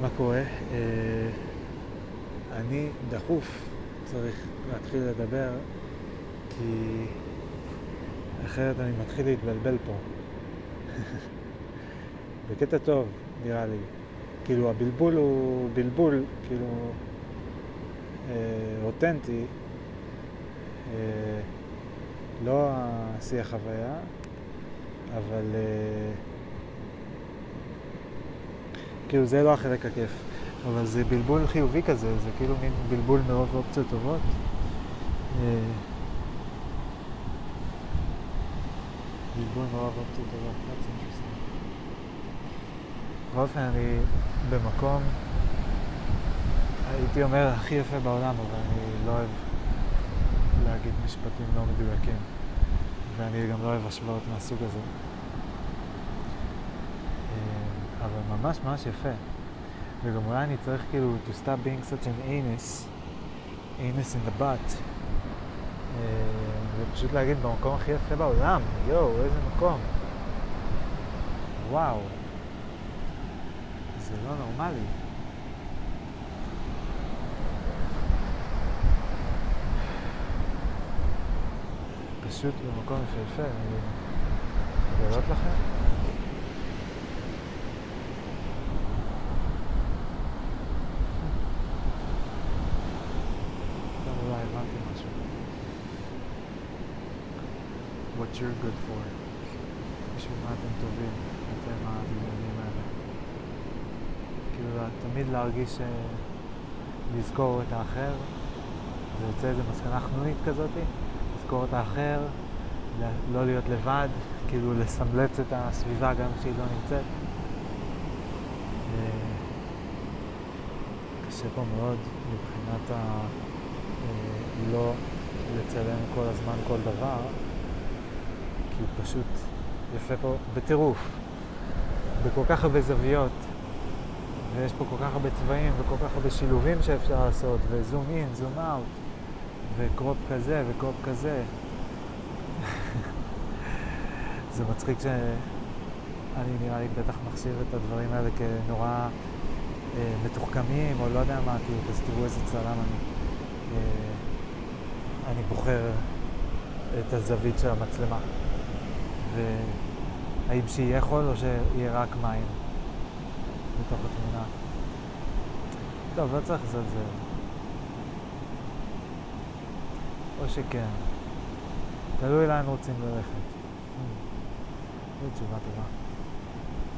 מה קורה? אה, אני דחוף צריך להתחיל לדבר, כי אחרת אני מתחיל להתבלבל פה. בקטע טוב, נראה לי. כאילו, הבלבול הוא בלבול, כאילו, אה, אותנטי, אה, לא השיח חוויה, אבל אה, כאילו זה לא החלק הכיף, אבל זה בלבול חיובי כזה, זה כאילו מין בלבול מרוב אופציות טובות. אה, בלבול מרוב אופציות טובות, that's interesting. בכל אופן, אני במקום, הייתי אומר, הכי יפה בעולם, אבל אני לא אוהב להגיד משפטים לא מדויקים, ואני גם לא אוהב השוואות מהסוג הזה. אבל ממש ממש יפה. וגם אולי אני צריך כאילו to stop being such an anus, anus in the butt, אה, ופשוט להגיד במקום הכי יפה בעולם, יואו, איזה מקום. וואו. זה לא נורמלי. פשוט במקום יפהפה, אני לגלות לכם. עכשיו אולי הבנתי משהו. You're good for. בשביל מה אתם טובים, אתם הדמיונים האלה. כאילו, תמיד להרגיש, לזכור את האחר, זה יוצא איזה מסקנה חנונית כזאת, לזכור את האחר, לא להיות לבד, כאילו לסמלץ את הסביבה גם כשהיא לא נמצאת. קשה פה מאוד מבחינת ה... לא לצלם כל הזמן כל דבר, כי פשוט יפה פה בטירוף, בכל כך הרבה זוויות, ויש פה כל כך הרבה צבעים וכל כך הרבה שילובים שאפשר לעשות, וזום אין, זום אאוט, וקרופ כזה וקרופ כזה. זה מצחיק שאני נראה לי בטח מחשיב את הדברים האלה כנורא אה, מתוחכמים, או לא יודע מה, כאילו, אז תראו איזה צלם אני. אה, אני בוחר את הזווית של המצלמה. והאם שיהיה חול או שיהיה רק מים בתוך התמונה. טוב, לא צריך לזלזל. או שכן. תלוי לאן רוצים ללכת. זו תשובה טובה.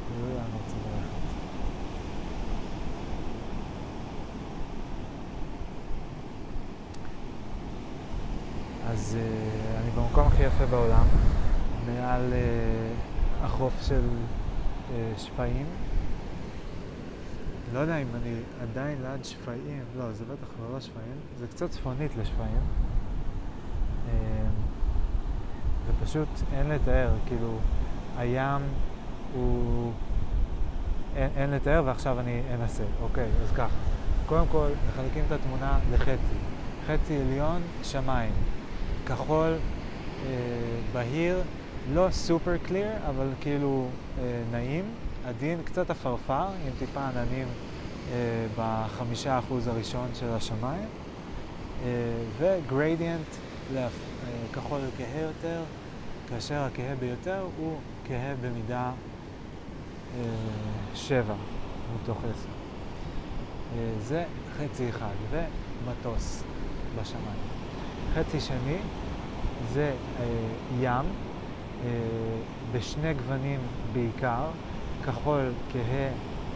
תלוי לאן רוצים ללכת. אז uh, אני במקום הכי יפה בעולם, מעל uh, החוף של uh, שפיים. לא יודע אם אני עדיין ליד שפיים, לא, זה בטח לא, לא שפיים, זה קצת צפונית לשפיים. Uh, ופשוט אין לתאר, כאילו, הים הוא... אין, אין לתאר ועכשיו אני אנסה. אוקיי, אז ככה. קודם כל, מחלקים את התמונה לחצי. חצי עליון, שמיים. כחול, אה, בהיר, לא סופר קליר, אבל כאילו אה, נעים, עדין, קצת עפרפר, עם טיפה עננים אה, בחמישה אחוז הראשון של השמיים, אה, וגרדיאנט לכחול כהה יותר, כאשר הכהה ביותר הוא כהה במידה אה, שבע מתוך עשר. אה, זה חצי אחד, ומטוס בשמיים. חצי שני זה אה, ים, אה, בשני גוונים בעיקר, כחול כהה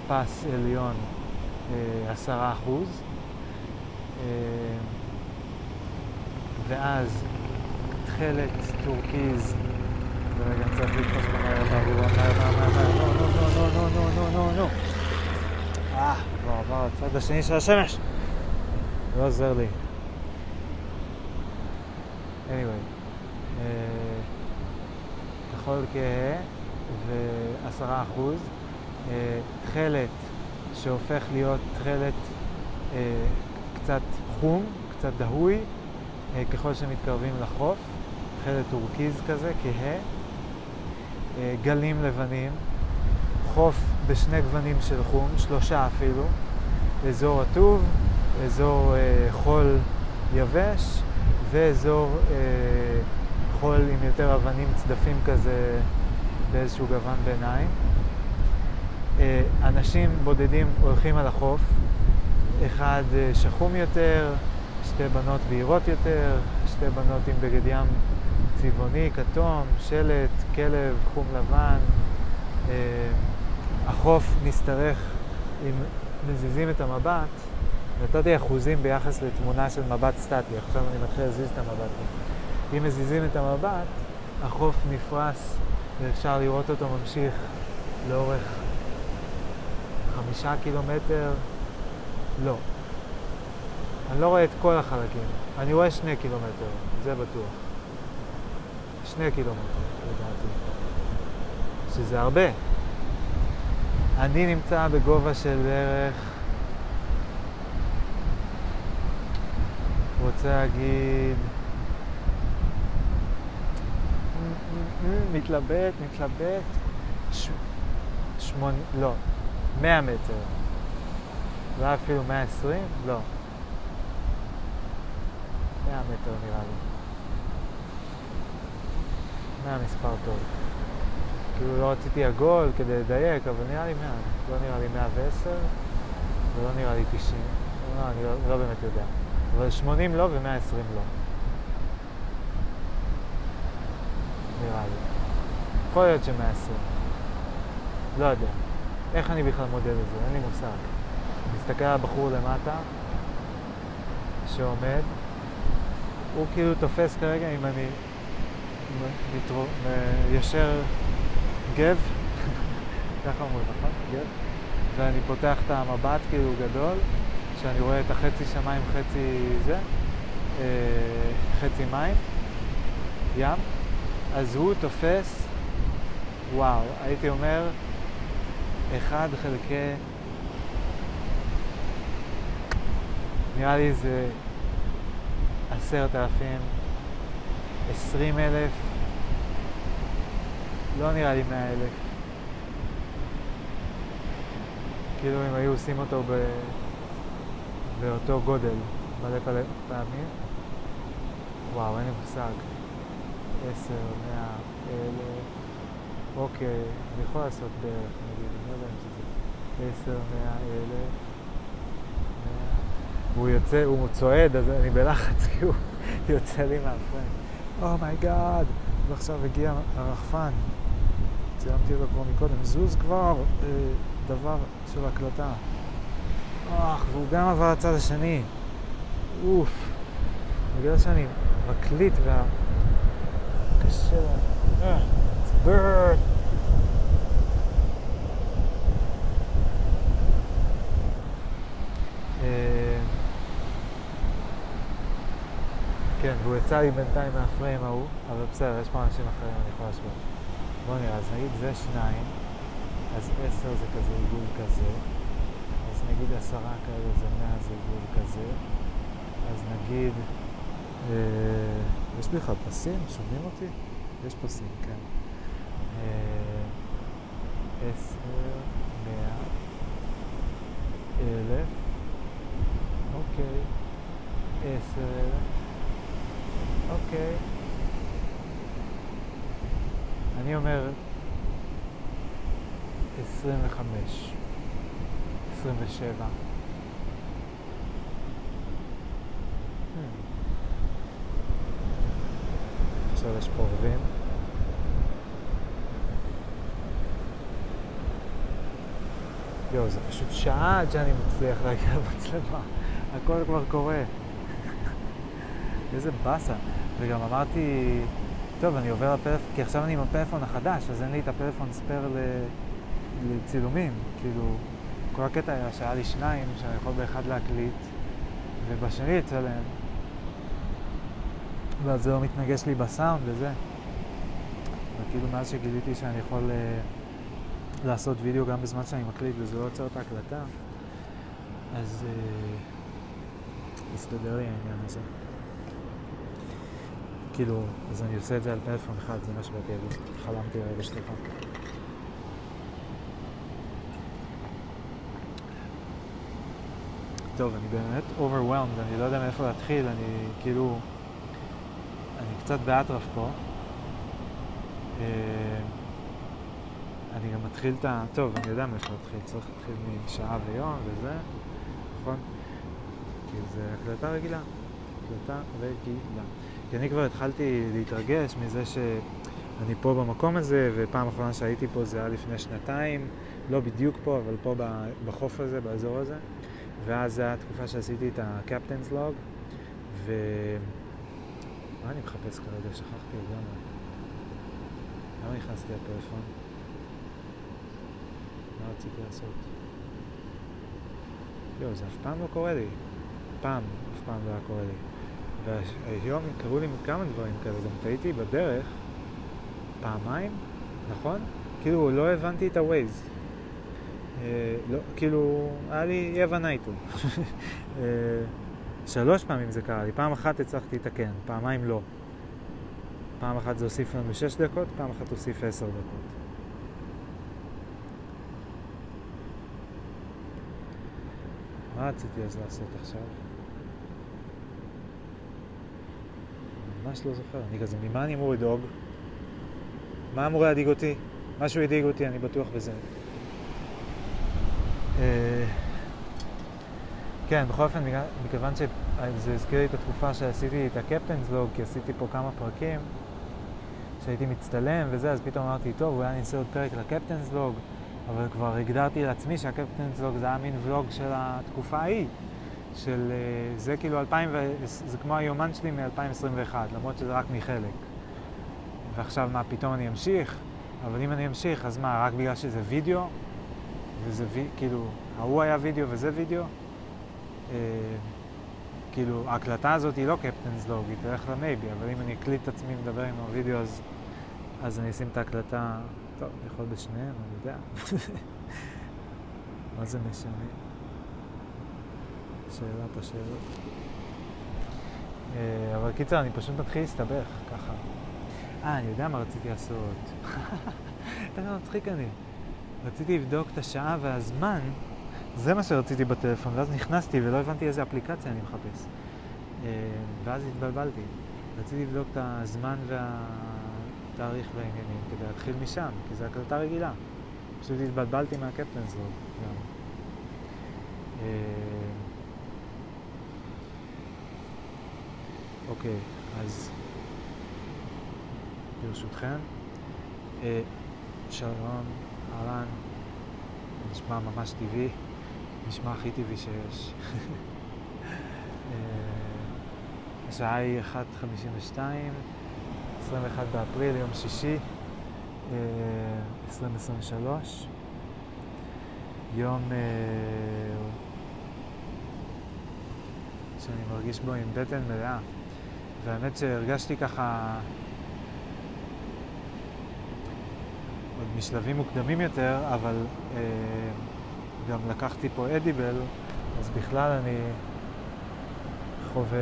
פס עליון עשרה אחוז, ואז תכלת טורקיז, ורגע צריך לתפוס מהר מהר מהר מהר מהר נו נו נו נו נו נו נו אה, כבר עבר הצד השני של השמש. לא עוזר לי. anyway. כחול כהה ועשרה אחוז, תכלת שהופך להיות תכלת קצת חום, קצת דהוי, ככל שמתקרבים לחוף, תכלת טורקיז כזה, כהה, גלים לבנים, חוף בשני גוונים של חום, שלושה אפילו, אזור רטוב, אזור אה, חול יבש ואזור אה, חול עם יותר אבנים צדפים כזה באיזשהו גוון ביניים. אה, אנשים בודדים הולכים על החוף, אחד אה, שחום יותר, שתי בנות בהירות יותר, שתי בנות עם בגד ים צבעוני, כתום, שלט, כלב, חום לבן. אה, החוף משתרך, אם מזיזים את המבט, נתתי אחוזים ביחס לתמונה של מבט סטטי, עכשיו אני מתחיל להזיז את המבט. אם מזיזים את המבט, החוף נפרס ואפשר לראות אותו ממשיך לאורך חמישה קילומטר, לא. אני לא רואה את כל החלקים, אני רואה שני קילומטר, זה בטוח. שני קילומטר, לדעתי. שזה הרבה. אני נמצא בגובה של בערך, רוצה להגיד, מתלבט, מתלבט, ש... שמונה, לא, 100 מטר. לא אפילו 120? לא. 100 מטר נראה לי. 100 מספר טוב. כאילו לא רציתי עגול כדי לדייק, אבל נראה לי 100. לא נראה לי 110 ולא נראה לי 90. לא, אני לא, לא באמת יודע. אבל 80 לא ו-120 לא. נראה לי. יכול להיות ש-120. לא יודע. איך אני בכלל מודד את זה? אין לי מושג. אני מסתכל על הבחור למטה, שעומד, הוא כאילו תופס כרגע אם אני מתרו... ישר גב, ככה אומרים, נכון? גב. ואני פותח את המבט כאילו גדול, שאני רואה את החצי שמיים, חצי זה, אה, חצי מים, ים, אז הוא תופס, וואו, הייתי אומר, אחד חלקי, נראה לי זה עשרת אלפים, עשרים אלף, לא נראה לי מאה אלף. כאילו אם היו עושים אותו ב... באותו גודל מלא פעמים. וואו, אין לי מושג. עשר, מאה, אלף. אוקיי, אני יכול לעשות בערך, נגיד, אני לא יודע אם זה עשר, מאה, אלף. הוא יוצא, הוא צועד, אז אני בלחץ, כי הוא יוצא לי מהפריים. oh my god, oh ועכשיו הגיע הרחפן. צילמתי אותו כבר מקודם. זוז כבר, אה, דבר של הקלטה. אוח, והוא גם עבר לצד השני. אוף. בגלל שאני מקליט וה... קשה לה... אה, it's bird. אה, כן, והוא יצא לי בינתיים מהפריים ההוא, אבל בסדר, יש פה אנשים אחרים, אני יכול להשוות. בוא נראה, אז נגיד זה שניים, אז עשר זה כזה עיגול כזה, אז נגיד עשרה כאלה זה מאה זה עיגול כזה, אז נגיד, אה, יש בכלל פסים? שומעים אותי? יש פסים, כן. אה, עשר, מאה, אלף, אוקיי, עשר אוקיי. אני אומר 25, 27. עכשיו יש פה עורבים. יואו, זה פשוט שעה עד שאני מצליח להגיע למצלמה. הכל כבר קורה. איזה באסה. וגם אמרתי, טוב, אני עובר לפלאפון, כי עכשיו אני עם הפלאפון החדש, אז אין לי את הפלאפון ספייר לצילומים. כאילו, כל הקטע היה שהיה לי שניים, שאני יכול באחד להקליט, ובשני לצלם. ואז זה לא מתנגש לי בסאונד וזה. וכאילו מאז שגיליתי שאני יכול uh, לעשות וידאו גם בזמן שאני מקליט וזה לא עוצר את ההקלטה, אז uh, הסתדר לי העניין הזה. כאילו, אז אני עושה את זה על פלאפון אחד, זה מה שבאתי להגיד. חלמתי רגע שלך. טוב, אני באמת overwhelmed, אני לא יודע מאיפה להתחיל, אני כאילו... קצת באטרף פה. אה, אני גם מתחיל את ה... טוב, אני יודע מאיפה להתחיל, צריך להתחיל משעה ויום וזה, נכון? כי זה הקלטה רגילה. הקלטה רגילה. כי אני כבר התחלתי להתרגש מזה שאני פה במקום הזה, ופעם אחרונה שהייתי פה זה היה לפני שנתיים, לא בדיוק פה, אבל פה בחוף הזה, באזור הזה. ואז זו הייתה התקופה שעשיתי את ה-Captain's Log, ו... מה אני מחפש כרגע? שכחתי לגמרי. למה נכנסתי לפלאפון? מה רציתי לעשות? יואו, זה אף פעם לא קורה לי. פעם, אף פעם לא היה קורה לי. והיום קרו לי כמה דברים כאלה, גם טעיתי בדרך פעמיים, נכון? כאילו, לא הבנתי את ה-Waze. אה, לא, כאילו, היה לי אי הבנה איתו. אה, שלוש פעמים זה קרה לי, פעם אחת הצלחתי לתקן, פעמיים לא. פעם אחת זה הוסיף לנו שש דקות, פעם אחת הוסיף עשר דקות. מה רציתי אז לעשות עכשיו? ממש לא זוכר. אני כזה, ממה אני אמור לדאוג? מה אמור להדאיג אותי? משהו ידאיג אותי, אני בטוח בזה. אה, כן, בכל אופן, מכיוון שזה הזכיר לי את התקופה שעשיתי את הקפטנס לוג, כי עשיתי פה כמה פרקים, שהייתי מצטלם וזה, אז פתאום אמרתי, טוב, אולי אני אעשה עוד פרק לקפטנס לוג, אבל כבר הגדרתי לעצמי שהקפטנס לוג זה היה מין ולוג של התקופה ההיא, של... אה, זה כאילו 2000, ו... זה כמו היומן שלי מ-2021, למרות שזה רק מחלק. ועכשיו מה, פתאום אני אמשיך? אבל אם אני אמשיך, אז מה, רק בגלל שזה וידאו? וזה וי, כאילו, ההוא היה וידאו וזה וידאו? אה, כאילו, ההקלטה הזאת היא לא captain's log, היא תלך ל maybe, אבל אם אני אקליט את עצמי מדבר עם הווידאו, אז, אז אני אשים את ההקלטה, טוב, יכול בשניהם, אני יודע. מה זה משנה? שאלת השאלות. אה, אבל קיצר, אני פשוט מתחיל להסתבך, ככה. אה, אני יודע מה רציתי לעשות. אתה מצחיק אני. רציתי לבדוק את השעה והזמן, זה מה שרציתי בטלפון, ואז נכנסתי ולא הבנתי איזה אפליקציה אני מחפש. אה, ואז התבלבלתי. רציתי לבדוק את הזמן והתאריך והעניינים כדי להתחיל משם, כי זו הקלטה רגילה. פשוט התבלבלתי מהקפטנס גם. אה, אוקיי, אז ברשותכם, אה, שלום. אהלן, נשמע ממש טבעי, נשמע הכי טבעי שיש. אה, השעה היא 1.52, 21 באפריל, יום שישי, 2023. אה, יום אה, שאני מרגיש בו עם בטן מלאה. והאמת שהרגשתי ככה עוד משלבים מוקדמים יותר, אבל גם לקחתי פה אדיבל, אז בכלל אני חווה...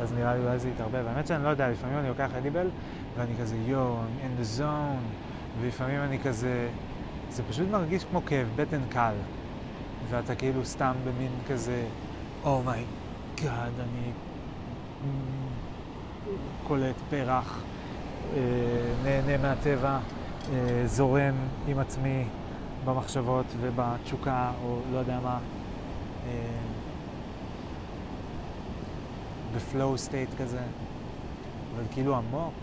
אז נראה לי אולי זה יתערבב. האמת שאני לא יודע, לפעמים אני לוקח אדיבל ואני כזה יואו, I'm in the zone, ולפעמים אני כזה... זה פשוט מרגיש כמו כאב בטן קל, ואתה כאילו סתם במין כזה, oh my god, oh אני קולט פרח. אה, נהנה מהטבע, אה, זורם עם עצמי במחשבות ובתשוקה, או לא יודע מה, אה, ב flow state כזה, אבל כאילו עמוק,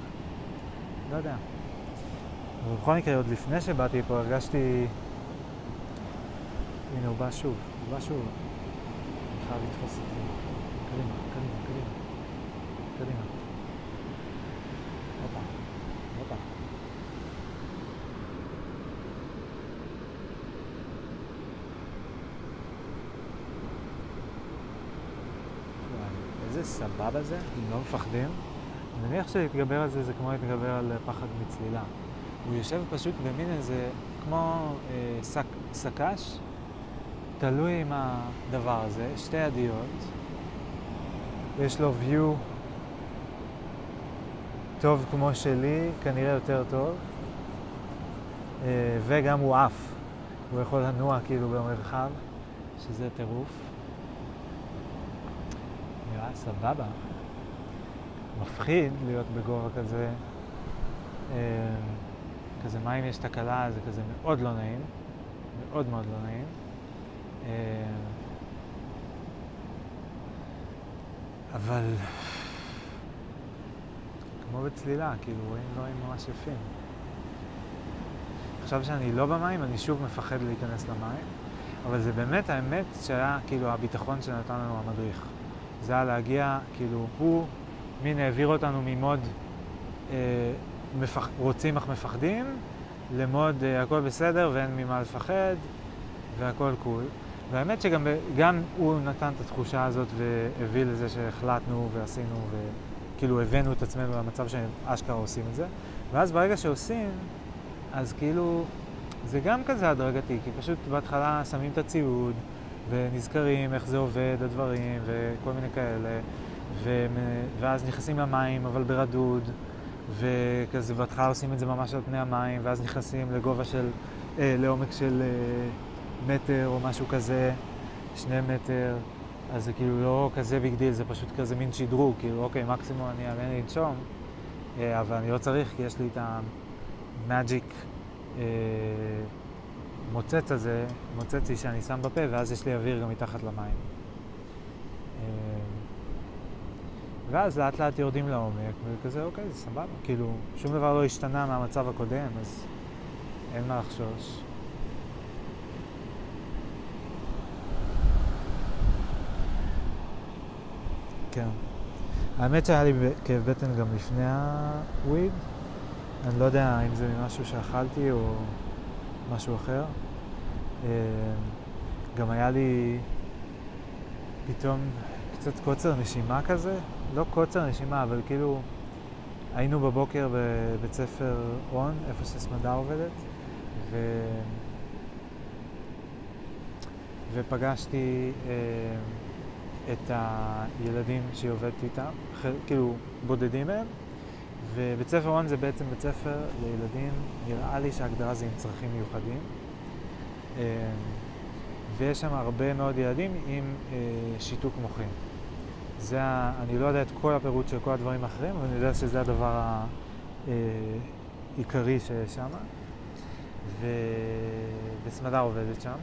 לא יודע. ובכל מקרה, עוד לפני שבאתי פה הרגשתי... הנה, הוא בא שוב, הוא בא שוב. אני חייב לתפוס את זה. קדימה. קדימה. סבבה זה, אם לא מפחדים. אני מניח שלהתגבר על זה זה כמו להתגבר על פחד מצלילה. הוא יושב פשוט במין איזה, כמו אה, סק, סק"ש, תלוי עם הדבר הזה, שתי ידיות. יש לו view טוב כמו שלי, כנראה יותר טוב, אה, וגם הוא עף. הוא יכול לנוע כאילו במרחב. שזה טירוף. נראה סבבה. מפחיד להיות בגובה כזה. אה, כזה, מה אם יש תקלה? זה כזה מאוד לא נעים. מאוד מאוד לא נעים. אה, אבל כמו בצלילה, כאילו רואים דברים ממש יפים. עכשיו שאני לא במים, אני שוב מפחד להיכנס למים, אבל זה באמת האמת שהיה כאילו הביטחון שנתן לנו המדריך. זה היה להגיע, כאילו, הוא מין העביר אותנו ממוד אה, מפח... רוצים אך מפחדים, למוד אה, הכל בסדר ואין ממה לפחד והכל קול. והאמת שגם גם הוא נתן את התחושה הזאת והביא לזה שהחלטנו ועשינו וכאילו הבאנו את עצמנו למצב שהם אשכרה עושים את זה. ואז ברגע שעושים, אז כאילו זה גם כזה הדרגתי, כי פשוט בהתחלה שמים את הציוד ונזכרים איך זה עובד, הדברים וכל מיני כאלה, ו... ואז נכנסים למים אבל ברדוד, וכזה בהתחלה עושים את זה ממש על פני המים, ואז נכנסים לגובה של, אה, לעומק של... אה, מטר או משהו כזה, שני מטר, אז זה כאילו לא כזה big deal, זה פשוט כזה מין שדרוג, כאילו אוקיי, מקסימום אני אעלה לנשום, אה, אבל אני לא צריך כי יש לי את המאג'יק אה, מוצץ הזה, מוצצי שאני שם בפה, ואז יש לי אוויר גם מתחת למים. אה, ואז לאט לאט יורדים לעומק, וכזה, אוקיי, זה סבבה. כאילו, שום דבר לא השתנה מהמצב הקודם, אז אין מה לחשוש. כן. האמת שהיה לי כאב בטן גם לפני הוויד. אני לא יודע אם זה משהו שאכלתי או משהו אחר. אה, גם היה לי פתאום קצת קוצר נשימה כזה. לא קוצר נשימה, אבל כאילו היינו בבוקר בבית ספר און, איפה שסמדה עובדת, ו... ופגשתי... אה, את הילדים שהיא עובדת איתם, כאילו בודדים מהם, ובית ספר און זה בעצם בית ספר לילדים, נראה לי שההגדרה זה עם צרכים מיוחדים. אמ, ויש שם הרבה מאוד ילדים עם אה, שיתוק מוחין. זה, ה, אני לא יודע את כל הפירוט של כל הדברים האחרים, אבל אני יודע שזה הדבר העיקרי אה, שיש שם. וסמדר עובדת שם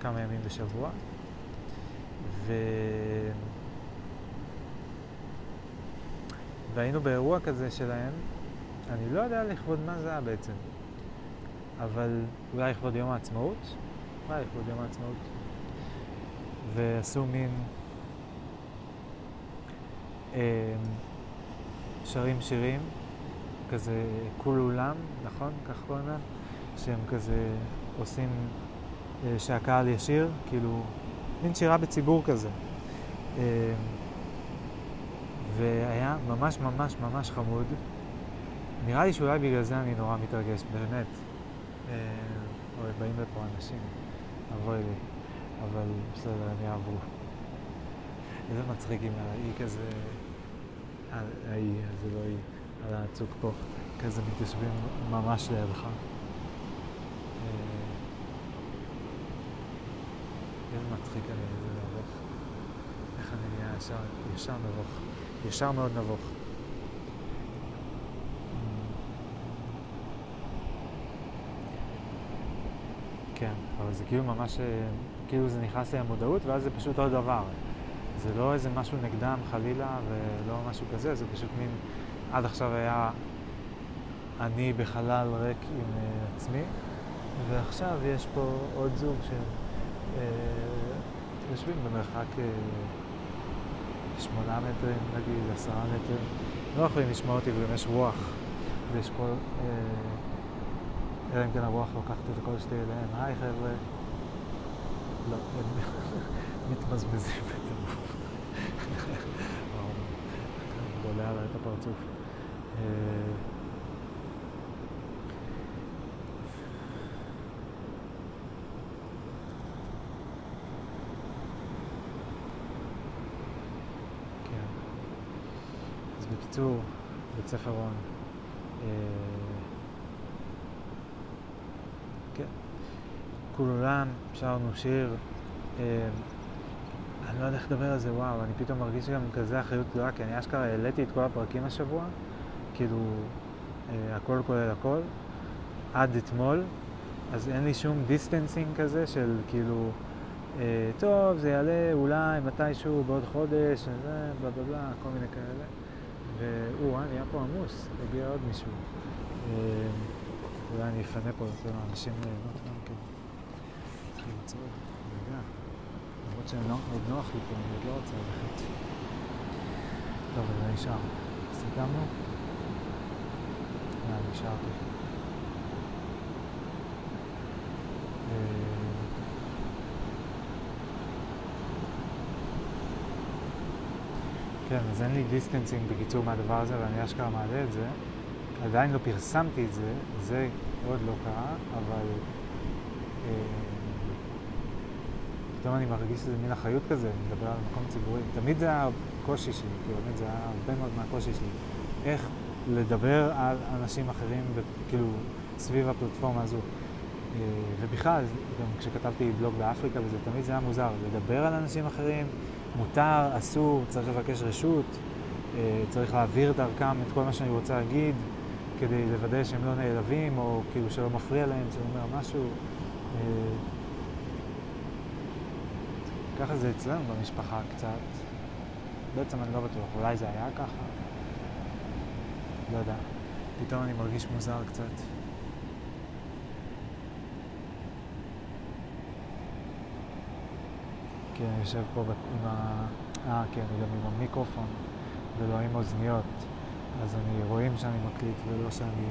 כמה ימים בשבוע. ו... והיינו באירוע כזה שלהם, אני לא יודע לכבוד מה זה היה בעצם, אבל אולי לכבוד יום העצמאות? אולי לכבוד יום העצמאות. ועשו מין... אה, שרים שירים, כזה כול אולם, נכון? כך קוראים להם? שהם כזה עושים אה, שהקהל ישיר, כאילו מין שירה בציבור כזה. אה, והיה ממש ממש ממש חמוד. נראה לי שאולי בגלל זה אני נורא מתרגש, באמת. אה, אוי, באים לפה אנשים, אבוי לי. אבל בסדר, הם יעברו. איזה מצחיק אם האי כזה, האי, זה לא אי, על הצוק פה, כזה מתיישבים ממש לידך. איזה מצחיק אני, איזה נבוך. איך אני נהיה ישר, ישר נבוך. ישר מאוד נבוך. כן, אבל זה כאילו ממש, אה, כאילו זה נכנס לי למודעות, ואז זה פשוט עוד דבר. זה לא איזה משהו נגדם חלילה, ולא משהו כזה, זה פשוט מין, עד עכשיו היה אני בחלל ריק עם uh, עצמי, ועכשיו יש פה עוד זוג של... אה, יושבים במרחק אה, שמונה מטרים, נגיד, עשרה מטרים. לא יכולים לשמוע אותי וגם יש רוח. ויש כל... אה, אלא אם כן הרוח לוקחת את הקול שלי אליהם. היי חבר'ה. לא, הם מתמזמזים בטירוף. בולע עליי את הפרצוף. בקיצור, בית ספר רון. אה, כן. כול עולם, שרנו שיר, אני לא יודע איך לדבר על זה, וואו, אני פתאום מרגיש גם כזה אחריות גדולה, כי אני אשכרה העליתי את כל הפרקים השבוע, כאילו, אה, הכל כולל הכל, עד אתמול, אז אין לי שום distancing כזה של כאילו, אה, טוב, זה יעלה אולי מתישהו בעוד חודש, וזה, בלה בלה בלה, כל מיני כאלה. והוא, אה, נהיה פה עמוס, הגיע עוד מישהו. אה, אולי אני אפנה פה יותר אנשים ליהנות גם כן. צריך למצוא, רגע. למרות שעוד נוח לי פה, אני עוד לא רוצה ללכת. טוב, אז זה נשאר. סיכמנו? יאללה, נשארתי. כן, אז אין לי distancing בקיצור מהדבר הזה, ואני אשכרה מעלה את זה. עדיין לא פרסמתי את זה, זה עוד לא קרה, אבל אה, פתאום אני מרגיש שזה מין אחריות כזה, אני מדבר על מקום ציבורי. תמיד זה היה הקושי שלי, כאילו, באמת זה היה הרבה מאוד מהקושי שלי. איך לדבר על אנשים אחרים, כאילו, סביב הפלטפורמה הזו. אה, ובכלל, גם כשכתבתי בלוג באפריקה וזה, תמיד זה היה מוזר, לדבר על אנשים אחרים, מותר, אסור, צריך לבקש רשות, אה, צריך להעביר דרכם את כל מה שאני רוצה להגיד, כדי לוודא שהם לא נעלבים, או כאילו שלא מפריע להם, שאני אומר משהו. אה, ככה זה אצלנו במשפחה קצת. בעצם אני לא בטוח, אולי זה היה ככה? לא יודע. פתאום אני מרגיש מוזר קצת. כי אני יושב פה עם ה... אה, כן, גם עם המיקרופון ולא עם אוזניות. אז אני רואים שאני מקליט ולא שאני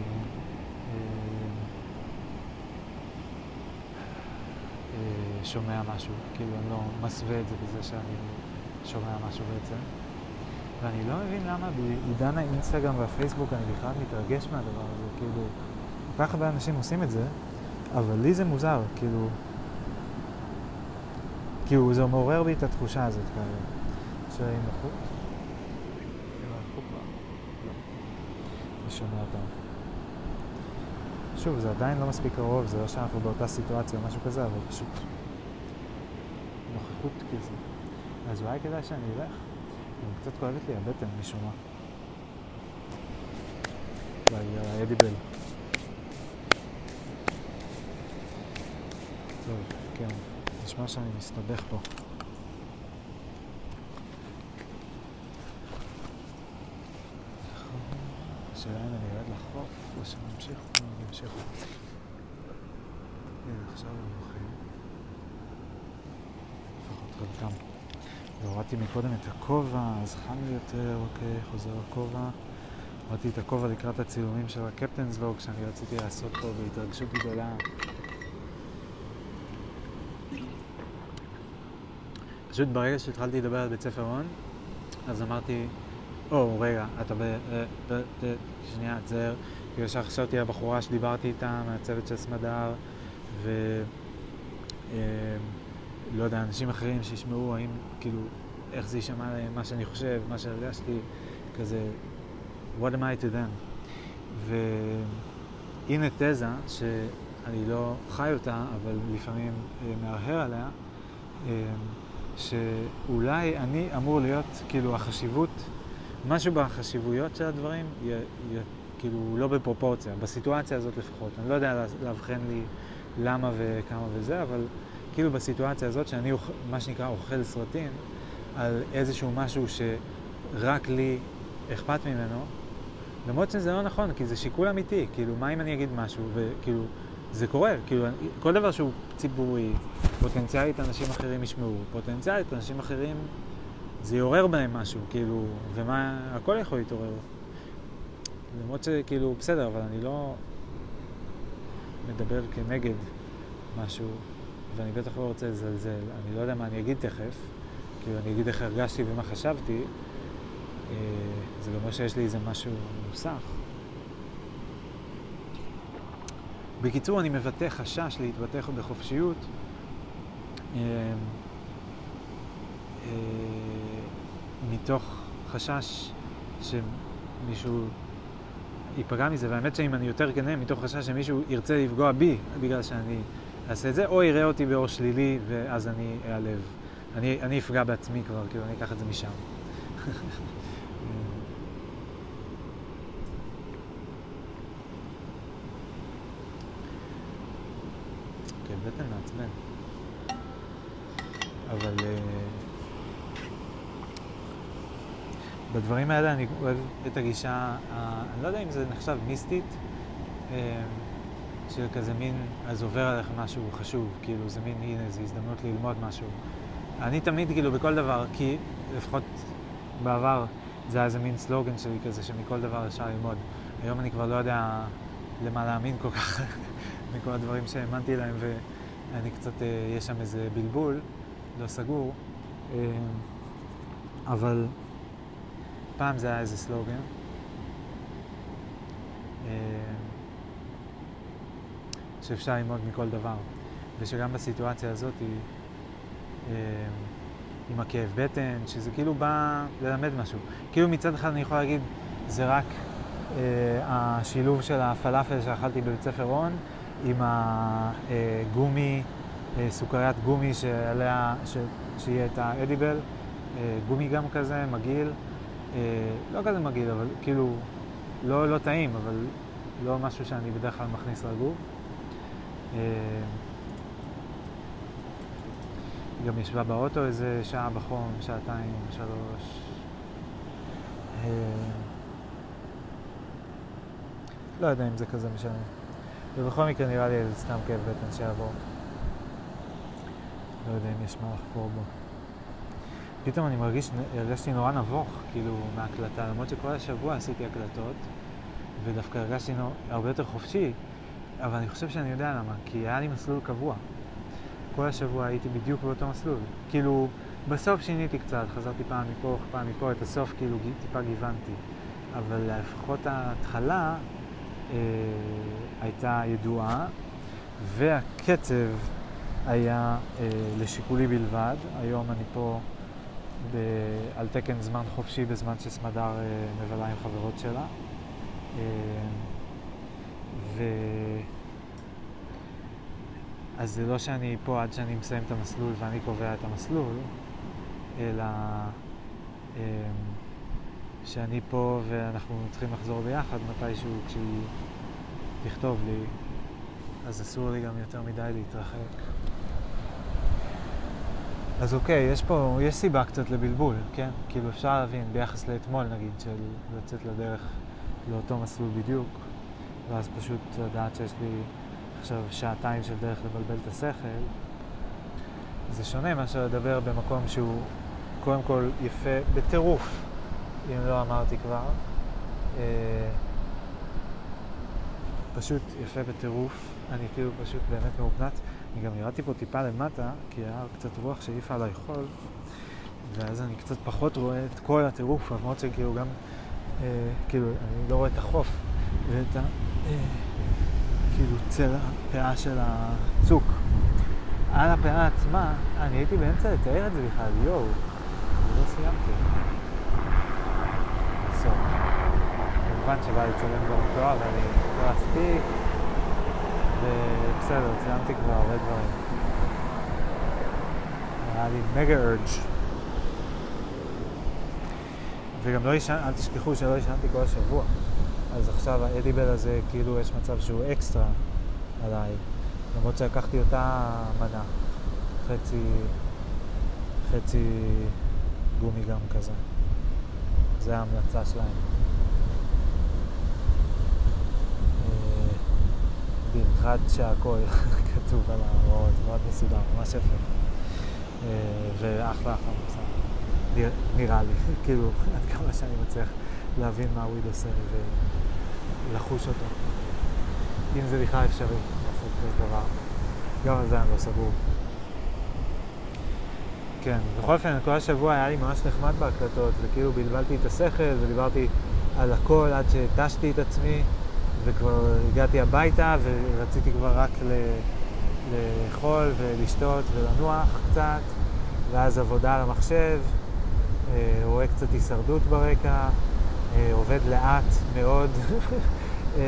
אה, שומע משהו. כאילו, אני לא מסווה את זה בזה שאני שומע משהו בעצם. ואני לא מבין למה בעידן האינסטגרם והפייסבוק אני בכלל מתרגש מהדבר הזה. כאילו, כל כך הרבה אנשים עושים את זה, אבל לי זה מוזר, כאילו... כאילו, זה מעורר בי את התחושה הזאת כרגע. לא. אני שומע אותם. שוב, זה עדיין לא מספיק קרוב, זה לא שאנחנו באותה סיטואציה או משהו כזה, אבל פשוט נוכחות כזה. אז אולי כדאי שאני אלך. גם קצת כואבת לי הבטן משום מה. אולי אדי בל. טוב, כן. נשמע שאני מסתבך פה. השאלה אם אני ארד לחוף או שנמשיך או נמשיך. הנה, עכשיו הם הולכים. לפחות חלקם. והורדתי מקודם את הכובע, אז חם לי יותר, אוקיי, חוזר הכובע. הורדתי את הכובע לקראת הצילומים של הקפטנס לוג שאני רציתי לעשות פה בהתרגשות גדולה. פשוט ברגע שהתחלתי לדבר על בית ספר הון, אז אמרתי, או, רגע, אתה ב... שנייה, תזהר. בגלל שחשבתי על הבחורה שדיברתי איתה, מהצוות של סמדר, ו... אמ, לא יודע, אנשים אחרים שישמעו, האם, כאילו, איך זה יישמע להם, מה שאני חושב, מה שהרגשתי, כזה, what am I to them? והנה תזה שאני לא חי אותה, אבל לפעמים אה, מהרהר עליה. שאולי אני אמור להיות, כאילו, החשיבות, משהו בחשיבויות של הדברים, י, י, כאילו, לא בפרופורציה, בסיטואציה הזאת לפחות. אני לא יודע לאבחן לי למה וכמה וזה, אבל כאילו בסיטואציה הזאת, שאני, מה שנקרא, אוכל סרטים, על איזשהו משהו שרק לי אכפת ממנו, למרות שזה לא נכון, כי זה שיקול אמיתי, כאילו, מה אם אני אגיד משהו, וכאילו, זה קורה, כאילו, כל דבר שהוא ציבורי, פוטנציאלית אנשים אחרים ישמעו, פוטנציאלית אנשים אחרים, זה יעורר בהם משהו, כאילו, ומה, הכל יכול להתעורר. למרות שכאילו, בסדר, אבל אני לא מדבר כנגד משהו, ואני בטח לא רוצה לזלזל. אני לא יודע מה אני אגיד תכף, כאילו, אני אגיד איך הרגשתי ומה חשבתי, אה, זה לא אומר שיש לי איזה משהו מוסך. בקיצור, אני מבטא חשש להתבטא בחופשיות. אה, אה, מתוך חשש שמישהו ייפגע מזה, והאמת שאם אני יותר כנה, מתוך חשש שמישהו ירצה לפגוע בי, בגלל שאני אעשה את זה, או יראה אותי באור שלילי ואז אני אעלב. אני, אני אפגע בעצמי כבר, כאילו, אני אקח את זה משם. כן, בטן מעצבן. אבל uh, בדברים האלה אני אוהב את הגישה, אני לא יודע אם זה נחשב מיסטית, uh, של כזה מין, אז עובר עליך משהו חשוב, כאילו זה מין, הנה, זו הזדמנות ללמוד משהו. אני תמיד, כאילו, בכל דבר, כי לפחות בעבר זה היה איזה מין סלוגן שלי כזה, שמכל דבר אפשר ללמוד. היום אני כבר לא יודע למה להאמין כל כך, מכל הדברים שהאמנתי להם, ואני קצת, אה, יש שם איזה בלבול, לא סגור. אה, אבל פעם זה היה איזה סלוגן. אה, שאפשר ללמוד מכל דבר, ושגם בסיטואציה הזאת עם הכאב בטן, שזה כאילו בא ללמד משהו. כאילו מצד אחד אני יכול להגיד, זה רק השילוב של הפלאפל שאכלתי בבית ספר רון, עם הגומי, אה, סוכריית גומי שעליה, ש, שיהיה את האדיבל, אה, גומי גם כזה, מגעיל, אה, לא כזה מגעיל, אבל כאילו, לא, לא טעים, אבל לא משהו שאני בדרך כלל מכניס לגוף. גם ישבה באוטו איזה שעה בחום, שעתיים, שלוש. לא יודע אם זה כזה משנה. ובכל מקרה נראה לי איזה סתם כאב בטן שיעבור. לא יודע אם יש מה לחפור בו. פתאום אני מרגיש, הרגשתי נורא נבוך, כאילו, מהקלטה, למרות שכל השבוע עשיתי הקלטות, ודווקא הרגשתי נור... הרבה יותר חופשי, אבל אני חושב שאני יודע למה, כי היה לי מסלול קבוע. כל השבוע הייתי בדיוק באותו מסלול. כאילו, בסוף שיניתי קצת, חזרתי פעם מפה, פעם מפה, את הסוף כאילו טיפה גיוונתי. אבל לפחות ההתחלה הייתה ידועה, והקצב היה אה, לשיקולי בלבד. היום אני פה ב, על תקן זמן חופשי בזמן שסמדר אה, מבלה עם חברות שלה. אה, ו... אז זה לא שאני פה עד שאני מסיים את המסלול ואני קובע את המסלול, אלא אמ, שאני פה ואנחנו צריכים לחזור ביחד מתישהו כשהיא תכתוב לי, אז אסור לי גם יותר מדי להתרחק. אז אוקיי, יש פה, יש סיבה קצת לבלבול, כן? כאילו אפשר להבין ביחס לאתמול נגיד, של לצאת לדרך לאותו מסלול בדיוק. ואז פשוט לדעת שיש לי עכשיו שעתיים של דרך לבלבל את השכל, זה שונה מאשר לדבר במקום שהוא קודם כל יפה בטירוף, אם לא אמרתי כבר. אה, פשוט יפה בטירוף, אני כאילו פשוט באמת מאופנת. אני גם ירדתי פה טיפה למטה, כי היה קצת רוח שהעיפה עליי חול, ואז אני קצת פחות רואה את כל הטירוף, למרות שכאילו גם, אה, כאילו, אני לא רואה את החוף ואת ה... כאילו צל הפאה של הצוק. על הפאה עצמה, אני הייתי באמצע לתאר את זה בכלל, יואו, לא סיימתי. בסוף. כמובן שבא לצלם גם אותו, אבל אני לא אספיק, ובסדר, ציימתי כבר הרבה דברים. היה לי מגה ארג'. וגם לא ישן, אל תשכחו שלא ישנתי כל השבוע. אז עכשיו האדיבל הזה, כאילו יש מצב שהוא אקסטרה עליי, למרות שלקחתי אותה מנה, חצי, חצי גומי גם כזה. זה ההמלצה שלהם. אה, במיוחד שהכל כתוב על ההוראות, מאוד מסודר, ממש יפה. אה, ואחלה אחלה מוצר, נראה לי, כאילו, עד כמה שאני מצליח להבין מה וויד עושה. לחוש אותו. אם זה בכלל אפשרי לעשות כזה דבר. גם על זה אני לא סגור. כן, בכל אופן, כל השבוע היה לי ממש נחמד בהקלטות, וכאילו בלבלתי את השכל ודיברתי על הכל עד שהתשתי את עצמי, וכבר הגעתי הביתה ורציתי כבר רק ל... לאכול ולשתות ולנוח קצת, ואז עבודה על המחשב, אה, רואה קצת הישרדות ברקע, אה, עובד לאט מאוד, אה,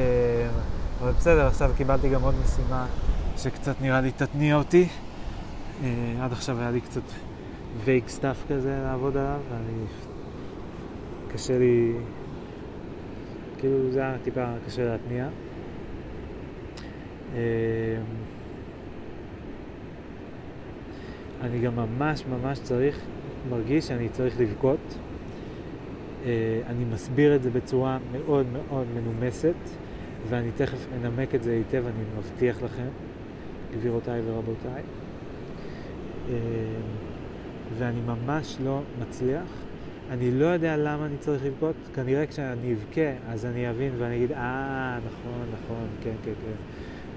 אבל בסדר, עכשיו קיבלתי גם עוד משימה שקצת נראה לי תתניע אותי. עד עכשיו היה לי קצת vague stuff כזה לעבוד עליו, ואני... קשה לי... כאילו זה היה טיפה קשה להתניע. אה, אני גם ממש ממש צריך, מרגיש שאני צריך לבכות. אה, אני מסביר את זה בצורה מאוד מאוד מנומסת, ואני תכף אנמק את זה היטב, אני מבטיח לכם, גבירותיי ורבותיי. אה, ואני ממש לא מצליח. אני לא יודע למה אני צריך לבכות, כנראה כשאני אבכה אז אני אבין ואני אגיד, אה, נכון, נכון, כן, כן, כן.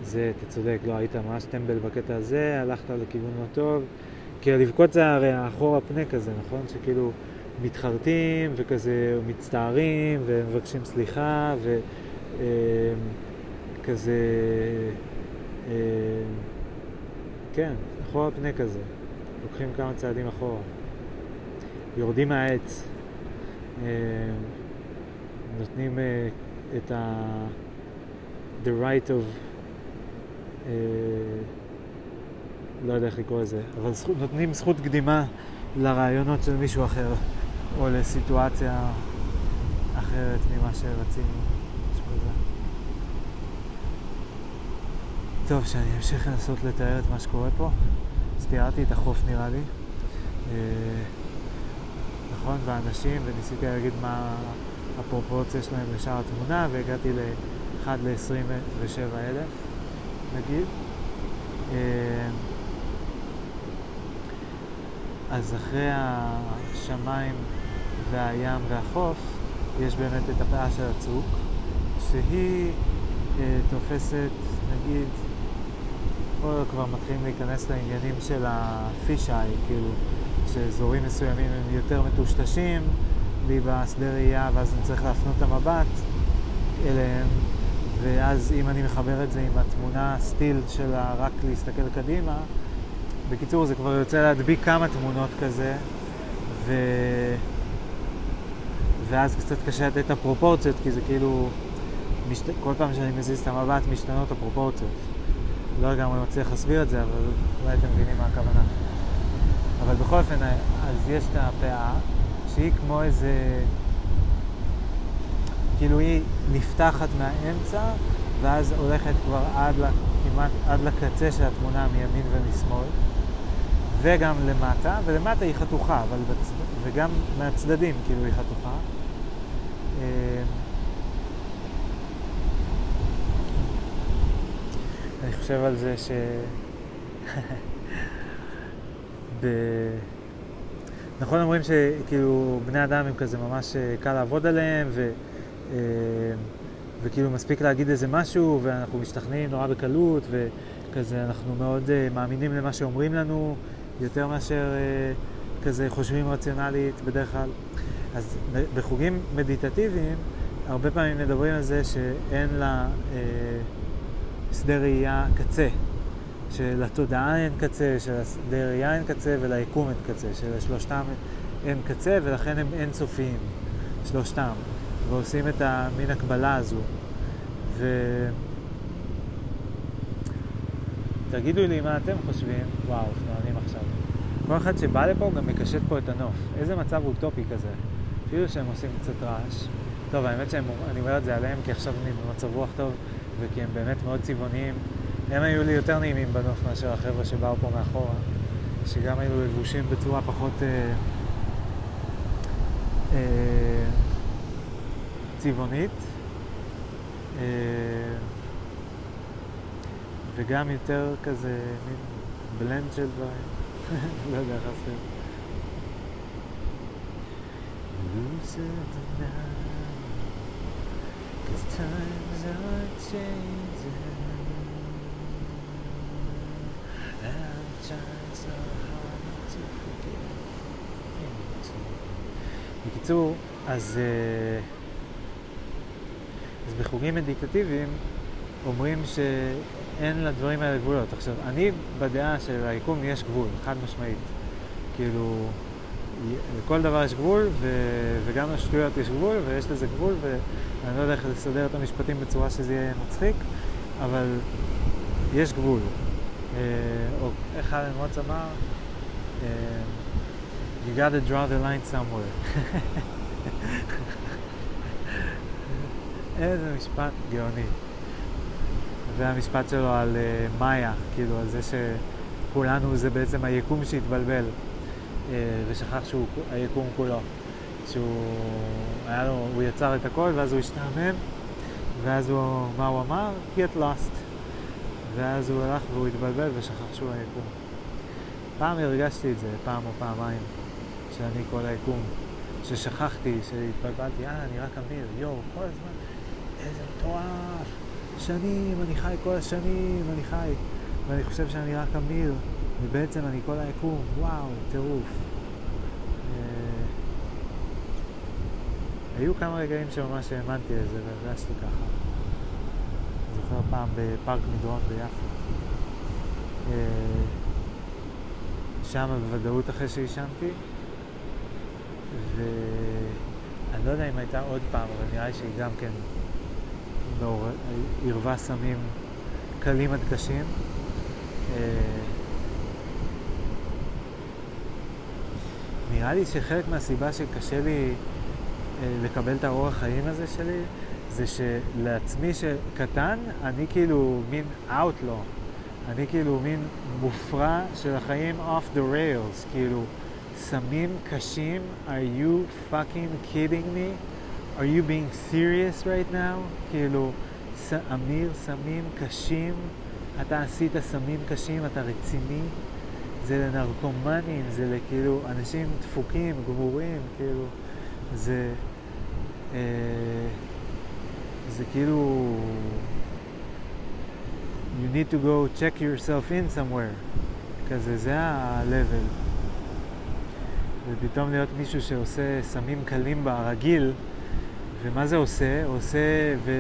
זה, אתה צודק, לא היית ממש טמבל בקטע הזה, הלכת לכיוון לא טוב. כי לבכות זה הרי אחורה פנה כזה, נכון? שכאילו מתחרטים וכזה מצטערים ומבקשים סליחה וכזה, אמ, אמ, כן, אחורה פנה כזה. לוקחים כמה צעדים אחורה. יורדים מהעץ. אמ, נותנים אה, את ה... the right of... אה, לא יודע איך לקרוא לזה, אבל נותנים זכות קדימה לרעיונות של מישהו אחר, או לסיטואציה אחרת ממה שרצינו, טוב, שאני אמשיך לנסות לתאר את מה שקורה פה. תיארתי את החוף נראה לי. אה, נכון, ואנשים, וניסיתי להגיד מה הפרופורציה שלהם לשאר התמונה, והגעתי ל-1 ל-27 אלף, נגיד. אה, אז אחרי השמיים והים והחוף, יש באמת את הפאה של הצוק, שהיא אה, תופסת, נגיד, פה כבר מתחילים להיכנס לעניינים של הפישאי, כאילו, שאזורים מסוימים הם יותר מטושטשים לי בשדה ראייה, ואז אני צריך להפנות את המבט אליהם, ואז אם אני מחבר את זה עם התמונה סטיל של רק להסתכל קדימה, בקיצור, זה כבר יוצא להדביק כמה תמונות כזה, ו... ואז קצת קשה לתת את הפרופורציות, כי זה כאילו, משת... כל פעם שאני מזיז את המבט משתנות הפרופורציות. לא לגמרי מצליח להסביר את זה, אבל אולי אתם מבינים מה הכוונה. אבל בכל אופן, אז יש את הפאה, שהיא כמו איזה... כאילו היא נפתחת מהאמצע, ואז הולכת כבר עד, כמעט עד לקצה של התמונה מימין ומשמאל. וגם למטה, ולמטה היא חתוכה, אבל בצ... וגם מהצדדים כאילו היא חתוכה. אמ, אני חושב על זה ש... ב... נכון אומרים שכאילו בני אדם הם כזה ממש אה, קל לעבוד עליהם ו... אמ, וכאילו מספיק להגיד איזה משהו ואנחנו משתכנעים נורא בקלות וכזה אנחנו מאוד אה, מאמינים למה שאומרים לנו יותר מאשר אה, כזה חושבים רציונלית בדרך כלל. אז בחוגים מדיטטיביים, הרבה פעמים מדברים על זה שאין לה אה, שדה ראייה קצה, שלתודעה אין קצה, שלשדה ראייה אין קצה וליקום אין קצה, שלשלושתם אין קצה ולכן הם אינסופיים, שלושתם, ועושים את המין הקבלה הזו. ו... תגידו לי מה אתם חושבים, וואו, אופנוענים עכשיו. כל אחד שבא לפה גם מקשט פה את הנוף. איזה מצב אוטופי כזה. אפילו שהם עושים קצת רעש. טוב, האמת שאני אומר את זה עליהם כי עכשיו אני במצב רוח טוב וכי הם באמת מאוד צבעוניים. הם היו לי יותר נעימים בנוף מאשר החבר'ה שבאו פה מאחורה, שגם היו לבושים בצורה פחות אה, אה, צבעונית. אה, וגם יותר כזה מין בלנד של דברים. לא יודע איך לעשות. Than now, cause times are changing. I'm trying so hard to forget. בקיצור, אז, אז בחוגים מדיטטיביים אומרים שאין לדברים האלה גבולות. עכשיו, אני בדעה של היקום יש גבול, חד משמעית. כאילו, לכל דבר יש גבול, ו... וגם לשטויות יש גבול, ויש לזה גבול, ואני לא יודע איך לסדר את המשפטים בצורה שזה יהיה מצחיק, אבל יש גבול. או איך אלן ווטס אמר? אה, you gotta draw the line somewhere. איזה משפט גאוני. והמשפט שלו על uh, מאיה, כאילו על זה שכולנו זה בעצם היקום שהתבלבל ושכח שהוא היקום כולו. שהוא היה לו, הוא יצר את הכל ואז הוא השתעמם ואז הוא, מה הוא אמר? get lost. ואז הוא הלך והוא התבלבל ושכח שהוא היקום. פעם הרגשתי את זה, פעם או פעמיים, שאני כל היקום, ששכחתי, שהתבלבלתי, אה, אני רק אמיר, יואו, כל הזמן, איזה מטורף, שנים, אני חי כל השנים, אני חי, ואני חושב שאני רק אמיר, ובעצם אני כל היקום, וואו, טירוף. אה, היו כמה רגעים שממש האמנתי לזה והרגשתי ככה. זוכר פעם בפארק מדרון ביפו. אה, שם בוודאות אחרי שעישנתי, ואני לא יודע אם הייתה עוד פעם, אבל נראה לי שהיא גם כן עירבה סמים קלים עד קשים. אה, נראה לי שחלק מהסיבה שקשה לי אה, לקבל את האורח חיים הזה שלי, זה שלעצמי שקטן, אני כאילו מין outlaw. אני כאילו מין מופרע של החיים off the rails, כאילו סמים קשים, are you fucking kidding me? are you being serious right now? כאילו, ס, אמיר, סמים קשים, אתה עשית סמים קשים, אתה רציני? זה לנרקומנים, זה לכאילו אנשים דפוקים, גמורים, כאילו, זה, אה, זה כאילו... you need to go check yourself in somewhere. כזה, זה ה-level. ופתאום להיות מישהו שעושה סמים קלים ברגיל, ומה זה עושה? עושה ולא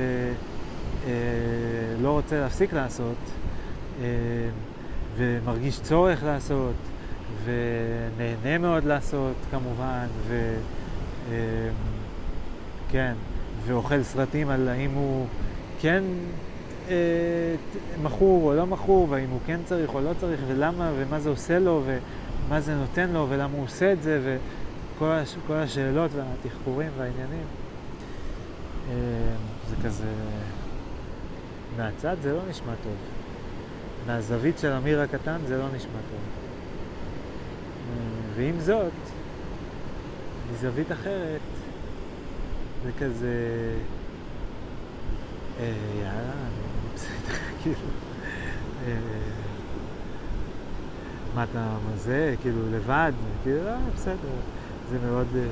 אה, רוצה להפסיק לעשות, אה, ומרגיש צורך לעשות, ונהנה מאוד לעשות כמובן, וכן, אה, ואוכל סרטים על האם הוא כן אה, מכור או לא מכור, והאם הוא כן צריך או לא צריך, ולמה, ומה זה עושה לו, ומה זה נותן לו, ולמה הוא עושה את זה, וכל הש, השאלות והתחקורים והעניינים. אה, זה כזה... מהצד זה לא נשמע טוב. מהזווית של אמיר הקטן זה לא נשמע טוב. אה, ועם זאת, מזווית אחרת, זה כזה... יאללה, בסדר, כאילו. אה, מה אתה, מה זה, כאילו, לבד? כאילו, אה, בסדר. זה מאוד... אה,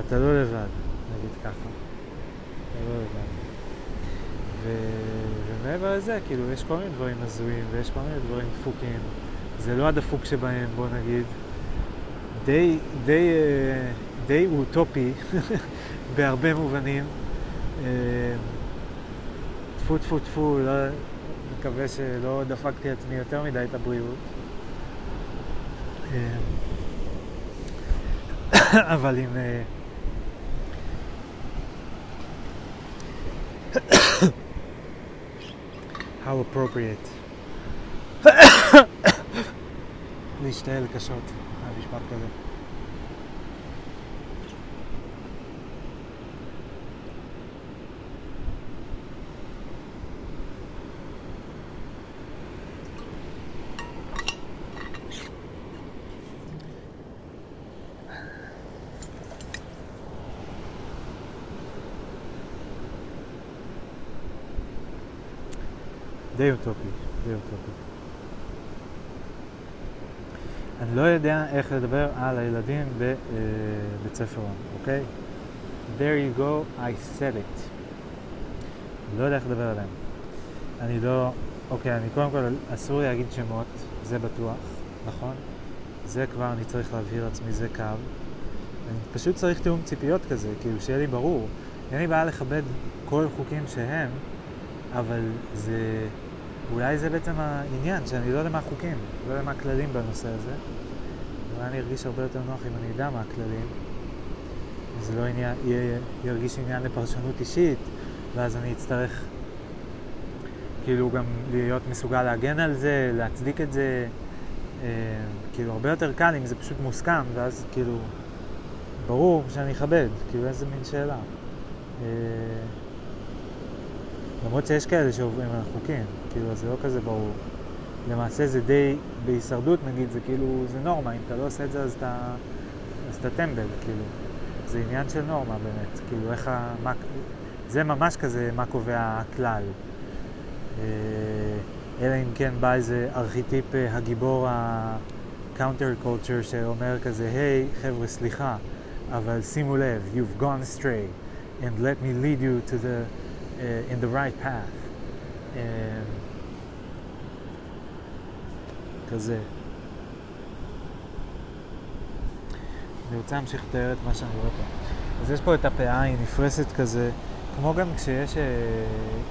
אתה לא לבד, נגיד ככה. אתה לא לבד. ו... ומעבר לזה, כאילו, יש כל מיני דברים הזויים ויש כל מיני דברים דפוקים. זה לא הדפוק שבהם, בוא נגיד. די, די, אה, די אוטופי בהרבה מובנים. טפו טפו טפו, לא, מקווה שלא דפקתי עצמי יותר מדי את הבריאות. אבל עם... How appropriate. Niin Stelkas on, hävis vaikka די אוטופי, די אוטופי. אני לא יודע איך לדבר על הילדים בבית ספר, אוקיי? There you go, I said it. לא יודע איך לדבר עליהם. אני לא... אוקיי, אני קודם כל, אסור להגיד שמות, זה בטוח, נכון? זה כבר אני צריך להבהיר לעצמי, זה קו. אני פשוט צריך תיאום ציפיות כזה, כאילו שיהיה לי ברור. אין לי בעיה לכבד כל חוקים שהם, אבל זה... אולי זה בעצם העניין, שאני לא יודע מה החוקים, לא יודע מה הכללים בנושא הזה. אולי אני ארגיש הרבה יותר נוח אם אני אדע מה הכללים. זה לא עניין, יהיה, ירגיש עניין לפרשנות אישית, ואז אני אצטרך... כאילו גם להיות מסוגל להגן על זה, להצדיק את זה, אה, כאילו הרבה יותר קל אם זה פשוט מוסכם, ואז כאילו, ברור שאני אכבד, כאילו איזה מין שאלה. אה, למרות שיש כאלה שעוברים על החוקים, כאילו זה לא כזה ברור. למעשה זה די, בהישרדות נגיד, זה כאילו, זה נורמה, אם אתה לא עושה את זה אז אתה, אז אתה טמבל, כאילו. זה עניין של נורמה באמת, כאילו איך ה... מה, זה ממש כזה מה קובע הכלל. אה, אלא אם כן בא איזה ארכיטיפ אה, הגיבור ה-counter culture שאומר כזה, היי hey, חבר'ה סליחה, אבל שימו לב, you've gone astray and let me lead you to the, uh, in the right path. Um, כזה. אני רוצה להמשיך לתאר את מה שאני רואה פה. אז יש פה את הפאה, היא נפרסת כזה, כמו גם כשיש, אה,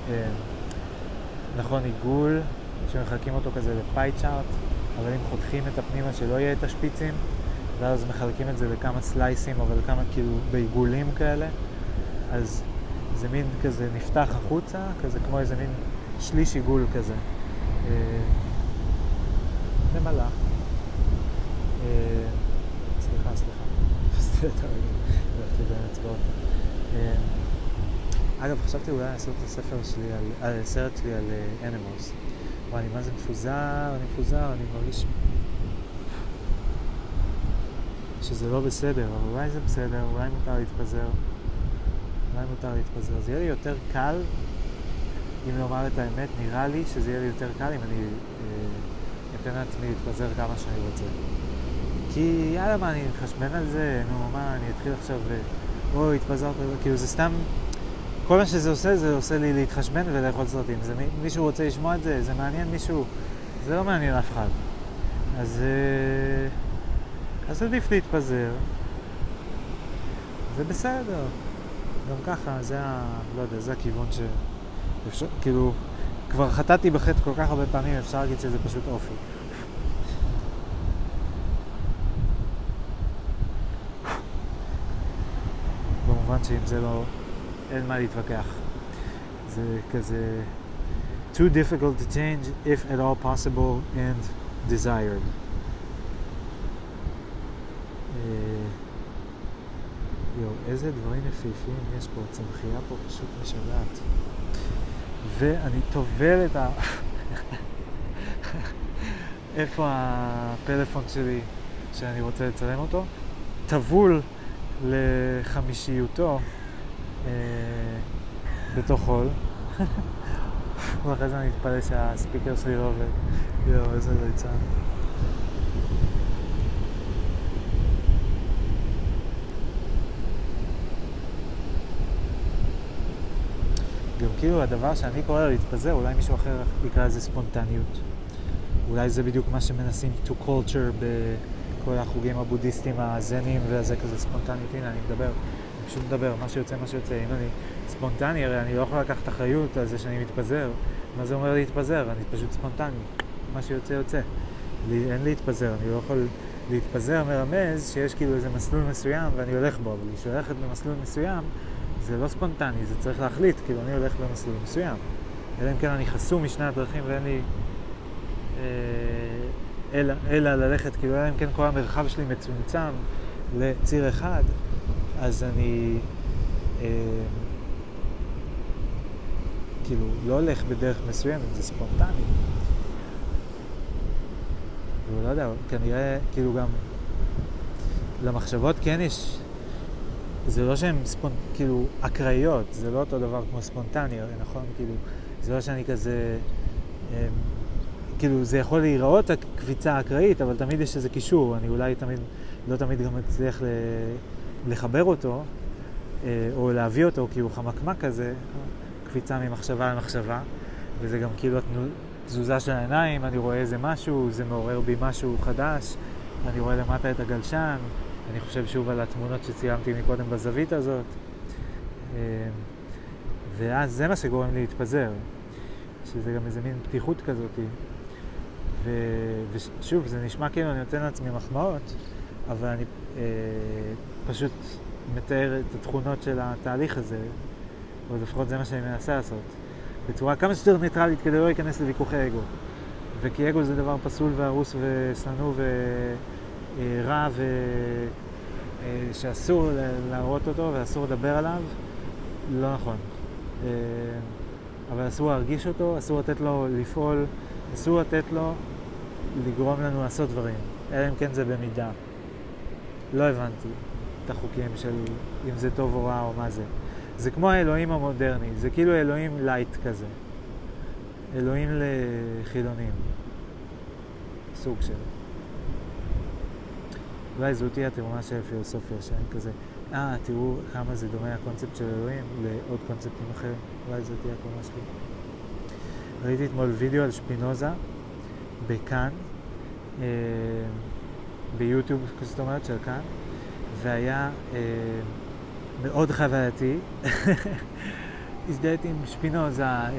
אה, נכון, עיגול, שמחלקים אותו כזה לפאי צ'ארט, אבל אם חותכים את הפנימה שלא יהיה את השפיצים, ואז מחלקים את זה לכמה סלייסים, אבל כמה כאילו בעיגולים כאלה, אז זה מין כזה נפתח החוצה, כזה כמו איזה מין שליש עיגול כזה. אה, נמלה. אה, סליחה, סליחה, תפסתי את הרגל, הלכתי בין אצבעות. אה, אגב, חשבתי אולי לעשות את הספר שלי, על, הסרט שלי על אנימוס. וואי, אני מה זה מפוזר, אני מפוזר, אני מרגיש שזה לא בסדר, אבל אולי זה בסדר, אולי מותר להתפזר. אולי מותר להתפזר. זה יהיה לי יותר קל, אם לומר את האמת, נראה לי שזה יהיה לי יותר קל אם אני אה, אתן לעצמי להתפזר כמה שאני רוצה. כי יאללה, מה, אני מתחשבן על זה, נו, מה, אני אתחיל עכשיו, אוי, התפזרת, כאילו זה סתם, כל מה שזה עושה, זה עושה לי להתחשבן ולאכול סרטים. זה, מישהו רוצה לשמוע את זה, זה מעניין מישהו, זה לא מעניין אף אחד. אז, אה, אז עדיף להתפזר. זה בסדר. גם ככה, זה ה... לא יודע, זה הכיוון ש... אפשר, כאילו, כבר חטאתי בחטא כל כך הרבה פעמים, אפשר להגיד שזה פשוט אופי. שאם זה לא... אין מה להתווכח. זה כזה... too difficult to change if at all possible and desired. יואו, איזה דברים יפהפיים יש פה, הצמחייה פה פשוט משגעת. ואני טובל את ה... איפה הפלאפון שלי שאני רוצה לצלם אותו? טבול לחמישיותו אה, בתוך חול. ואחרי זה אני אתפלא שהספיקר שלי לא עובד. יואו, איזה ליצן. גם כאילו הדבר שאני קורא לו להתפזר, אולי מישהו אחר יקרא לזה ספונטניות. אולי זה בדיוק מה שמנסים to culture בכל החוגים הבודהיסטיים הזנים וזה כזה ספונטניות. הנה, אני מדבר, אני פשוט מדבר, מה שיוצא, מה שיוצא. אם אני ספונטני, הרי אני לא יכול לקחת אחריות על זה שאני מתפזר. מה זה אומר להתפזר? אני פשוט ספונטני. מה שיוצא, יוצא. לי, אין להתפזר, אני לא יכול... להתפזר מרמז שיש כאילו איזה מסלול מסוים ואני הולך בו, אבל כשהיא הולכת במסלול מסוים, זה לא ספונטני, זה צריך להחליט, כאילו אני הולך במסלול מסוים. אלא אם כן אני חסום משני הדרכים ואין לי... אה, אלא, אלא ללכת, כאילו אלא אם כן כל המרחב שלי מצומצם לציר אחד, אז אני אה, כאילו לא הולך בדרך מסוימת, זה ספונטני. ולא יודע, כנראה כאילו גם למחשבות כן יש זה לא שהן ספונט... כאילו אקראיות, זה לא אותו דבר כמו ספונטני, נכון? כאילו, זה לא שאני כזה... אה, כאילו, זה יכול להיראות הקביצה האקראית, אבל תמיד יש איזה קישור, אני אולי תמיד, לא תמיד גם מצליח ל... לחבר אותו, אה, או להביא אותו, כי הוא חמקמק כזה, קפיצה ממחשבה למחשבה, וזה גם כאילו תזוזה של העיניים, אני רואה איזה משהו, זה מעורר בי משהו חדש, אני רואה למטה את הגלשן, אני חושב שוב על התמונות שצילמתי מקודם בזווית הזאת. אמ, ואז זה מה שגורם לי להתפזר, שזה גם איזה מין פתיחות כזאת. ושוב, זה נשמע כאילו אני נותן לעצמי מחמאות, אבל אני אה, פשוט מתאר את התכונות של התהליך הזה, או לפחות זה מה שאני מנסה לעשות. בצורה כמה שיותר ניטרלית כדי לא להיכנס לוויכוחי אגו. וכי אגו זה דבר פסול והרוס ושנוא ורע ושאסור להראות אותו ואסור לדבר עליו, לא נכון. אבל אסור להרגיש אותו, אסור לתת לו לפעול, אסור לתת לו לגרום לנו לעשות דברים, אלא אם כן זה במידה. לא הבנתי את החוקים של אם זה טוב או רע או מה זה. זה כמו האלוהים המודרני, זה כאילו אלוהים lite כזה. אלוהים לחילונים. סוג של. אולי זו תהיה התרומה של הפילוסופיה, שאני כזה, אה, תראו כמה זה דומה הקונספט של אלוהים לעוד קונספטים אחרים. אולי זו תהיה התרומה שלי. ראיתי אתמול וידאו על שפינוזה בכאן, אה, ביוטיוב, זאת אומרת, של כאן, והיה אה, מאוד חווייתי. הזדהיתי עם שפינוזה, אה,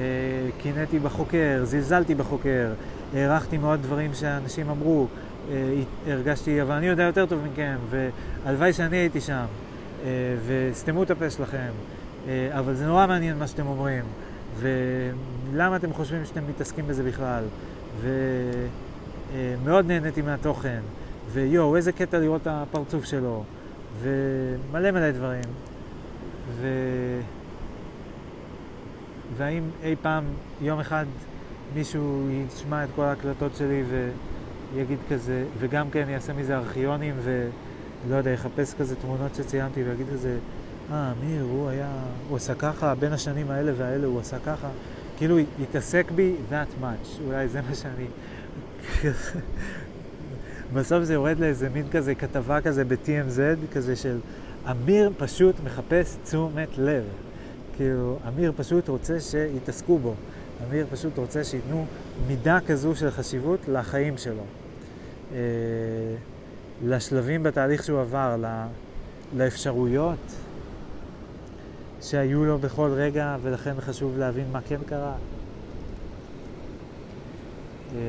קינאתי בחוקר, זלזלתי בחוקר, הערכתי מאוד דברים שאנשים אמרו, אה, הרגשתי, אבל אני יודע יותר טוב מכם, והלוואי שאני הייתי שם, אה, וסתמו את הפה שלכם, אבל זה נורא מעניין מה שאתם אומרים, ולמה אתם חושבים שאתם מתעסקים בזה בכלל, ומאוד נהניתי מהתוכן, ויואו, איזה קטע לראות את הפרצוף שלו, ומלא מלא דברים. ו... והאם אי פעם, יום אחד, מישהו ישמע את כל ההקלטות שלי ויגיד כזה, וגם כן יעשה מזה ארכיונים ולא יודע, יחפש כזה תמונות שציינתי ויגיד כזה, אה, אמיר, הוא היה, הוא עשה ככה, בין השנים האלה והאלה הוא עשה ככה. כאילו, יתעסק בי that much, אולי זה מה שאני... בסוף זה יורד לאיזה מין כזה כתבה כזה ב-TMZ, כזה של אמיר פשוט מחפש תשומת לב. כאילו, אמיר פשוט רוצה שיתעסקו בו. אמיר פשוט רוצה שייתנו מידה כזו של חשיבות לחיים שלו. אה, לשלבים בתהליך שהוא עבר, לאפשרויות שהיו לו בכל רגע, ולכן חשוב להבין מה כן קרה. אה,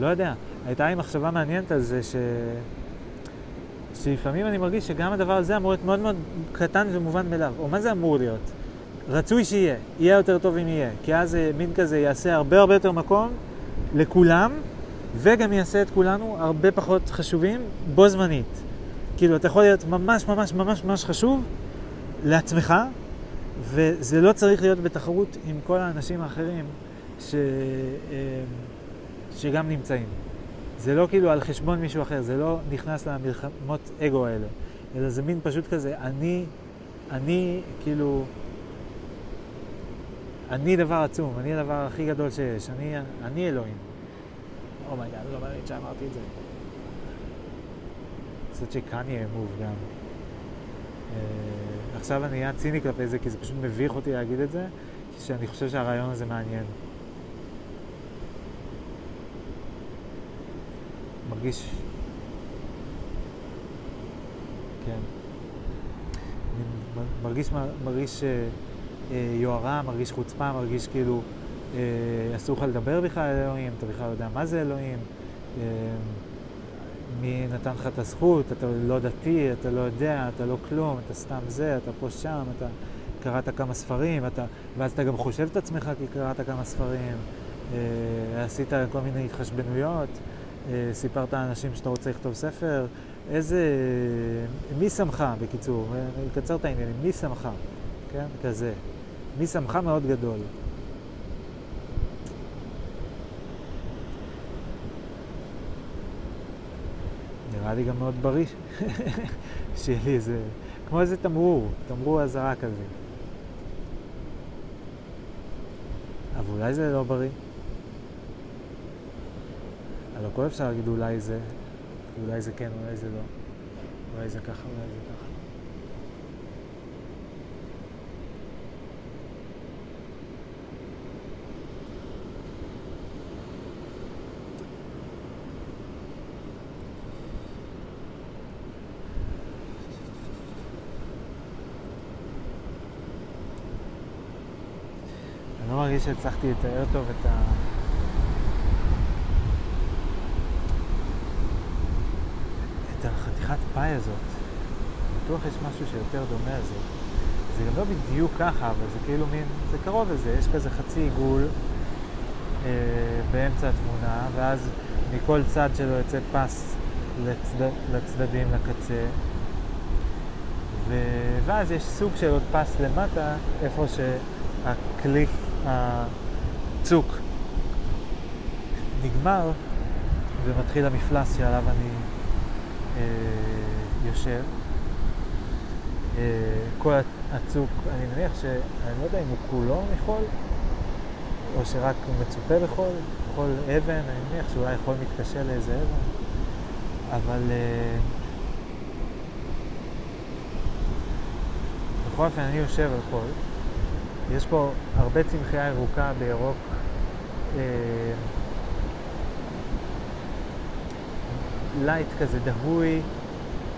לא יודע, הייתה לי מחשבה מעניינת על זה ש... שלפעמים אני מרגיש שגם הדבר הזה אמור להיות מאוד מאוד קטן ומובן מאליו. או מה זה אמור להיות? רצוי שיהיה, יהיה יותר טוב אם יהיה. כי אז מין כזה יעשה הרבה הרבה יותר מקום לכולם, וגם יעשה את כולנו הרבה פחות חשובים בו זמנית. כאילו, אתה יכול להיות ממש ממש ממש ממש חשוב לעצמך, וזה לא צריך להיות בתחרות עם כל האנשים האחרים ש... אה, שגם נמצאים. זה לא כאילו על חשבון מישהו אחר, זה לא נכנס למלחמות אגו האלה, אלא זה מין פשוט כזה, אני, אני כאילו, אני דבר עצום, אני הדבר הכי גדול שיש, אני, אני אלוהים. oh my god, לא מאמין שאמרתי את זה. קצת של Kanye move גם. עכשיו אני אהיה ציני כלפי זה, כי זה פשוט מביך אותי להגיד את זה, שאני חושב שהרעיון הזה מעניין. מרגיש... כן. אני מרגיש, מרגיש אה, אה, יוהרה, מרגיש חוצפה, מרגיש כאילו אה, אסור לך לדבר בכלל על אלוהים, אתה בכלל לא יודע מה זה אלוהים, אה, מי נתן לך את הזכות, אתה לא דתי, אתה לא יודע, אתה לא כלום, אתה סתם זה, אתה פה שם, אתה קראת כמה ספרים, אתה, ואז אתה גם חושב את עצמך כי קראת כמה ספרים, אה, עשית כל מיני התחשבנויות. אה, סיפרת לאנשים שאתה רוצה לכתוב ספר, איזה... מי שמך, בקיצור? אני אקצר את העניינים, מי שמך? כן? כזה. מי שמך מאוד גדול. נראה לי גם מאוד בריא שיהיה לי איזה... כמו איזה תמרור, תמרור אזהרה כזה. אבל אולי זה לא בריא. על הכל אפשר להגיד אולי זה, אולי זה כן, אולי זה לא. אולי זה ככה, אולי זה ככה. אני לא מרגיש שהצלחתי לתאר טוב את ה... החתיכת פאי הזאת, בטוח יש משהו שיותר דומה לזה. זה גם לא בדיוק ככה, אבל זה כאילו מין, זה קרוב לזה, יש כזה חצי עיגול אה, באמצע התמונה, ואז מכל צד שלו יוצא פס לצד, לצדדים, לקצה. ואז יש סוג של עוד פס למטה, איפה שהקליף, הצוק, נגמר, ומתחיל המפלס שעליו אני אה, יושב. אה, כל הצוק, אני מניח ש... אני לא יודע אם הוא כולו מחול, או שרק הוא מצופה בחול, חול אבן, אני מניח שאולי חול מתקשה לאיזה אבן, אבל... אה, בכל אופן, אני יושב על חול. יש פה הרבה צמחייה ירוקה בירוק. אה, light כזה דהוי,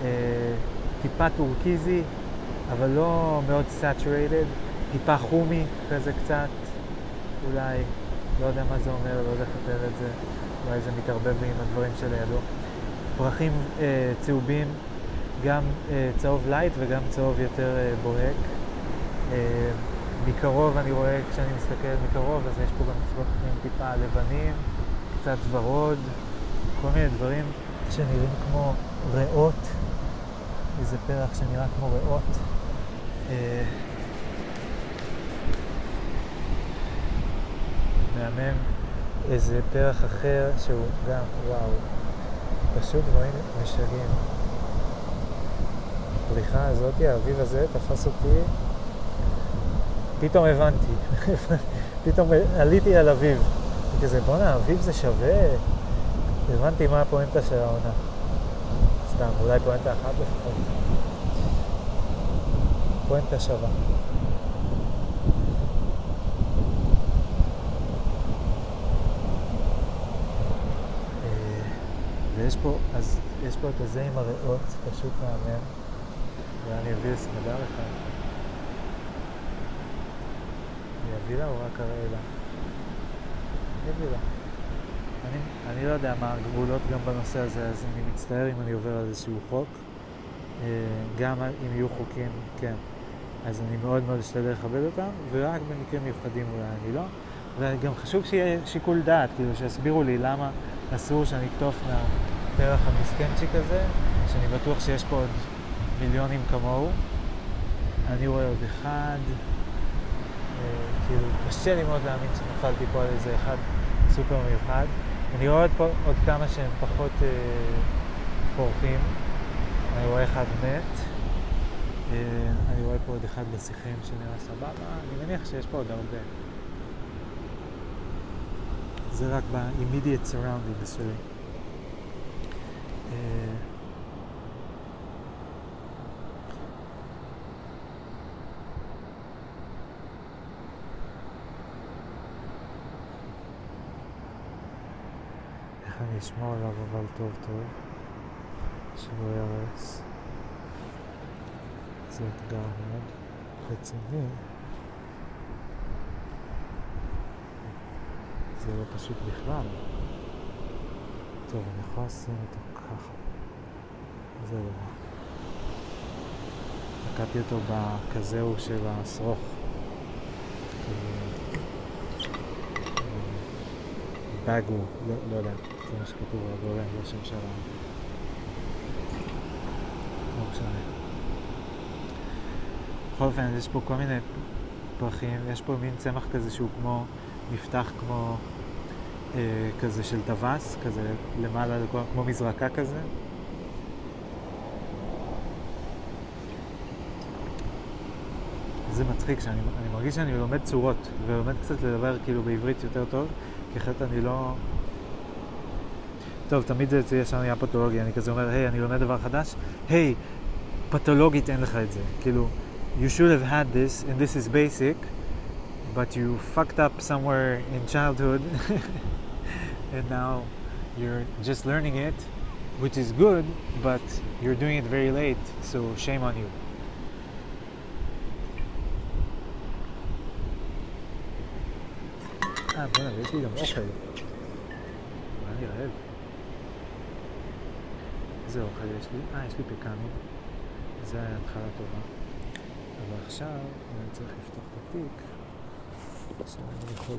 אה, טיפה טורקיזי, אבל לא מאוד saturated, טיפה חומי כזה קצת, אולי, לא יודע מה זה אומר, לא יודע איך לתאר את זה, אולי זה מתערבב עם הדברים שלידו. פרחים אה, צהובים, גם אה, צהוב light וגם צהוב יותר אה, בוהק. אה, מקרוב אני רואה, כשאני מסתכל מקרוב, אז יש פה גם פרחים טיפה לבנים, קצת ורוד, כל מיני דברים שנראים כמו ריאות, איזה פרח שנראה כמו ריאות. אה, מהמם איזה פרח אחר שהוא גם, וואו, פשוט דברים משגעים. הפריחה הזאת, האביב הזה, תפס אותי, פתאום הבנתי, פתאום עליתי על אביב. כזה, בואנה, אביב זה שווה? הבנתי מה הפואנטה של העונה. סתם, אולי פואנטה אחת לפחות. פואנטה שווה. אה, ויש פה, אז יש פה את הזה עם הריאות, פשוט מהמם. ואני אביא לסמדר אחד. אני אביא לה או רק אראה לה? אני. אני, לא יודע מה הגבולות גם בנושא הזה, אז אני מצטער אם אני עובר על איזשהו חוק. אה, גם אם יהיו חוקים, כן. אז אני מאוד מאוד אשתדל לכבד אותם, ורק במקרים מיוחדים אולי אני לא. וגם חשוב שיהיה שיקול דעת, כאילו שיסבירו לי למה אסור שאני אקטוף מהפרח המסכנצ'יק הזה, שאני בטוח שיש פה עוד מיליונים כמוהו. אני רואה עוד אחד, כאילו קשה לי מאוד להאמין שנפלתי פה על איזה אחד סופר מיוחד. אני רואה עוד, פה, עוד כמה שהם פחות אה, פורחים. אני רואה אחד מת. אה, אני רואה פה עוד אחד בשיחים שנראה סבבה. אני מניח שיש פה עוד הרבה. זה רק ב-immediate surroundings שלי. אה, אשמור עליו אבל טוב טוב, שלא יהרס. זה אתגר מאוד רציני. זה לא פשוט בכלל. טוב, אני יכול לשים אותו ככה. זה לא רע. תקעתי אותו בכזהו של השרוך. בגו, לא, לא יודע, זה שכתוב על הגורם, לא שם של ה... לא משנה. בכל אופן, יש פה כל מיני פרחים, יש פה מין צמח כזה שהוא כמו, נפתח כמו אה, כזה של טווס, כזה למעלה, כמו מזרקה כזה. זה מצחיק שאני אני מרגיש שאני לומד צורות, ולומד קצת לדבר כאילו בעברית יותר טוב, כי אחרת אני לא... טוב, תמיד זה יהיה שם נהיה פתולוגי, אני כזה אומר, היי, hey, אני לומד דבר חדש, היי, hey, פתולוגית אין לך את זה. כאילו, you should have had this, and this is basic, but you fucked up somewhere in childhood, and now you're just learning it, which is good, but you're doing it very late, so shame on you. אה, בוא'נה, ויש לי גם אוכל. איזה אוכל יש לי? אה, יש לי פקנים. זה התחלה טובה. ועכשיו אני צריך לפתוח את התיק, עכשיו אני יכול...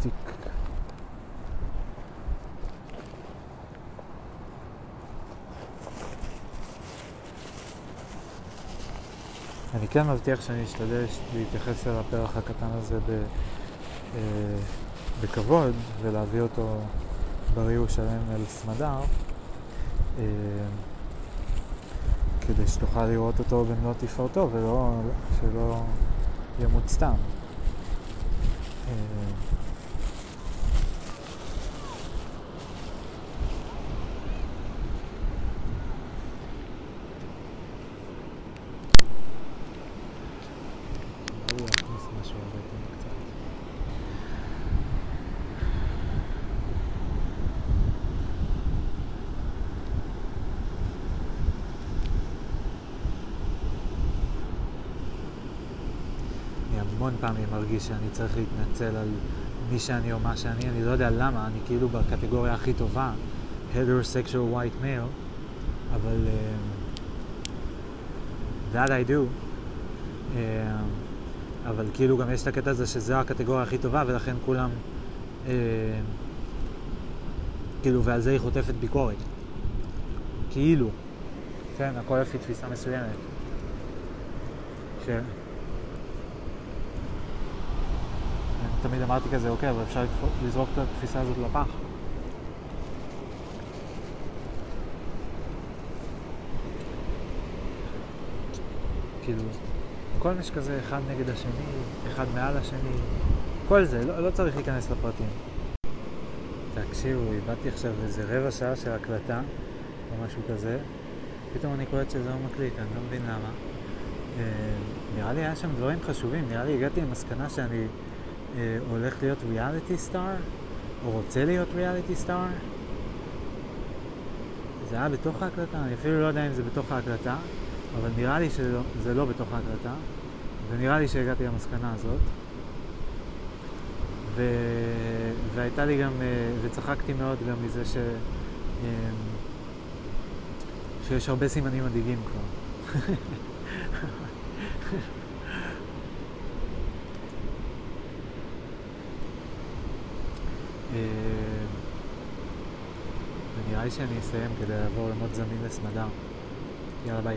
תיק. אני כן מבטיח שאני אשתדל להתייחס אל הפרח הקטן הזה ב, אה, בכבוד ולהביא אותו בריא ושלם אל סמדר, אה, כדי שתוכל לראות אותו במלוא תפארתו ולא שלא ימות סתם. אה, בואו נכניס משהו לבטן קצת. אני המון פעמים מרגיש שאני צריך להתנצל על מי שאני או מה שאני, אני לא יודע למה, אני כאילו בקטגוריה הכי טובה, heterosexual white male, אבל um, that I do. Um, אבל כאילו גם יש את הקטע הזה שזו הקטגוריה הכי טובה ולכן כולם, אה, כאילו, ועל זה היא חוטפת ביקורת. כאילו. כן, הכל לפי תפיסה מסוימת. ש... אני תמיד אמרתי כזה, אוקיי, אבל אפשר לזרוק את התפיסה הזאת לפח. כאילו, כל מי שכזה אחד נגד השני, אחד מעל השני, כל זה, לא, לא צריך להיכנס לפרטים. תקשיבו, איבדתי עכשיו איזה רבע שעה של הקלטה, או משהו כזה, פתאום אני קולט שזה לא מקליט, אני לא מבין למה. אה, נראה לי היה שם דברים חשובים, נראה לי הגעתי למסקנה שאני הולך להיות ריאליטי סטאר, או רוצה להיות ריאליטי סטאר. זה היה בתוך ההקלטה, אני אפילו לא יודע אם זה בתוך ההקלטה, אבל נראה לי שזה לא בתוך ההקלטה, ונראה לי שהגעתי למסקנה הזאת. ו... והייתה לי גם, אה, וצחקתי מאוד גם מזה ש... אה, שיש הרבה סימנים מדאיגים כבר. אה, ונראה לי שאני אסיים כדי לעבור למוד זמין לסמדר. יאללה ביי.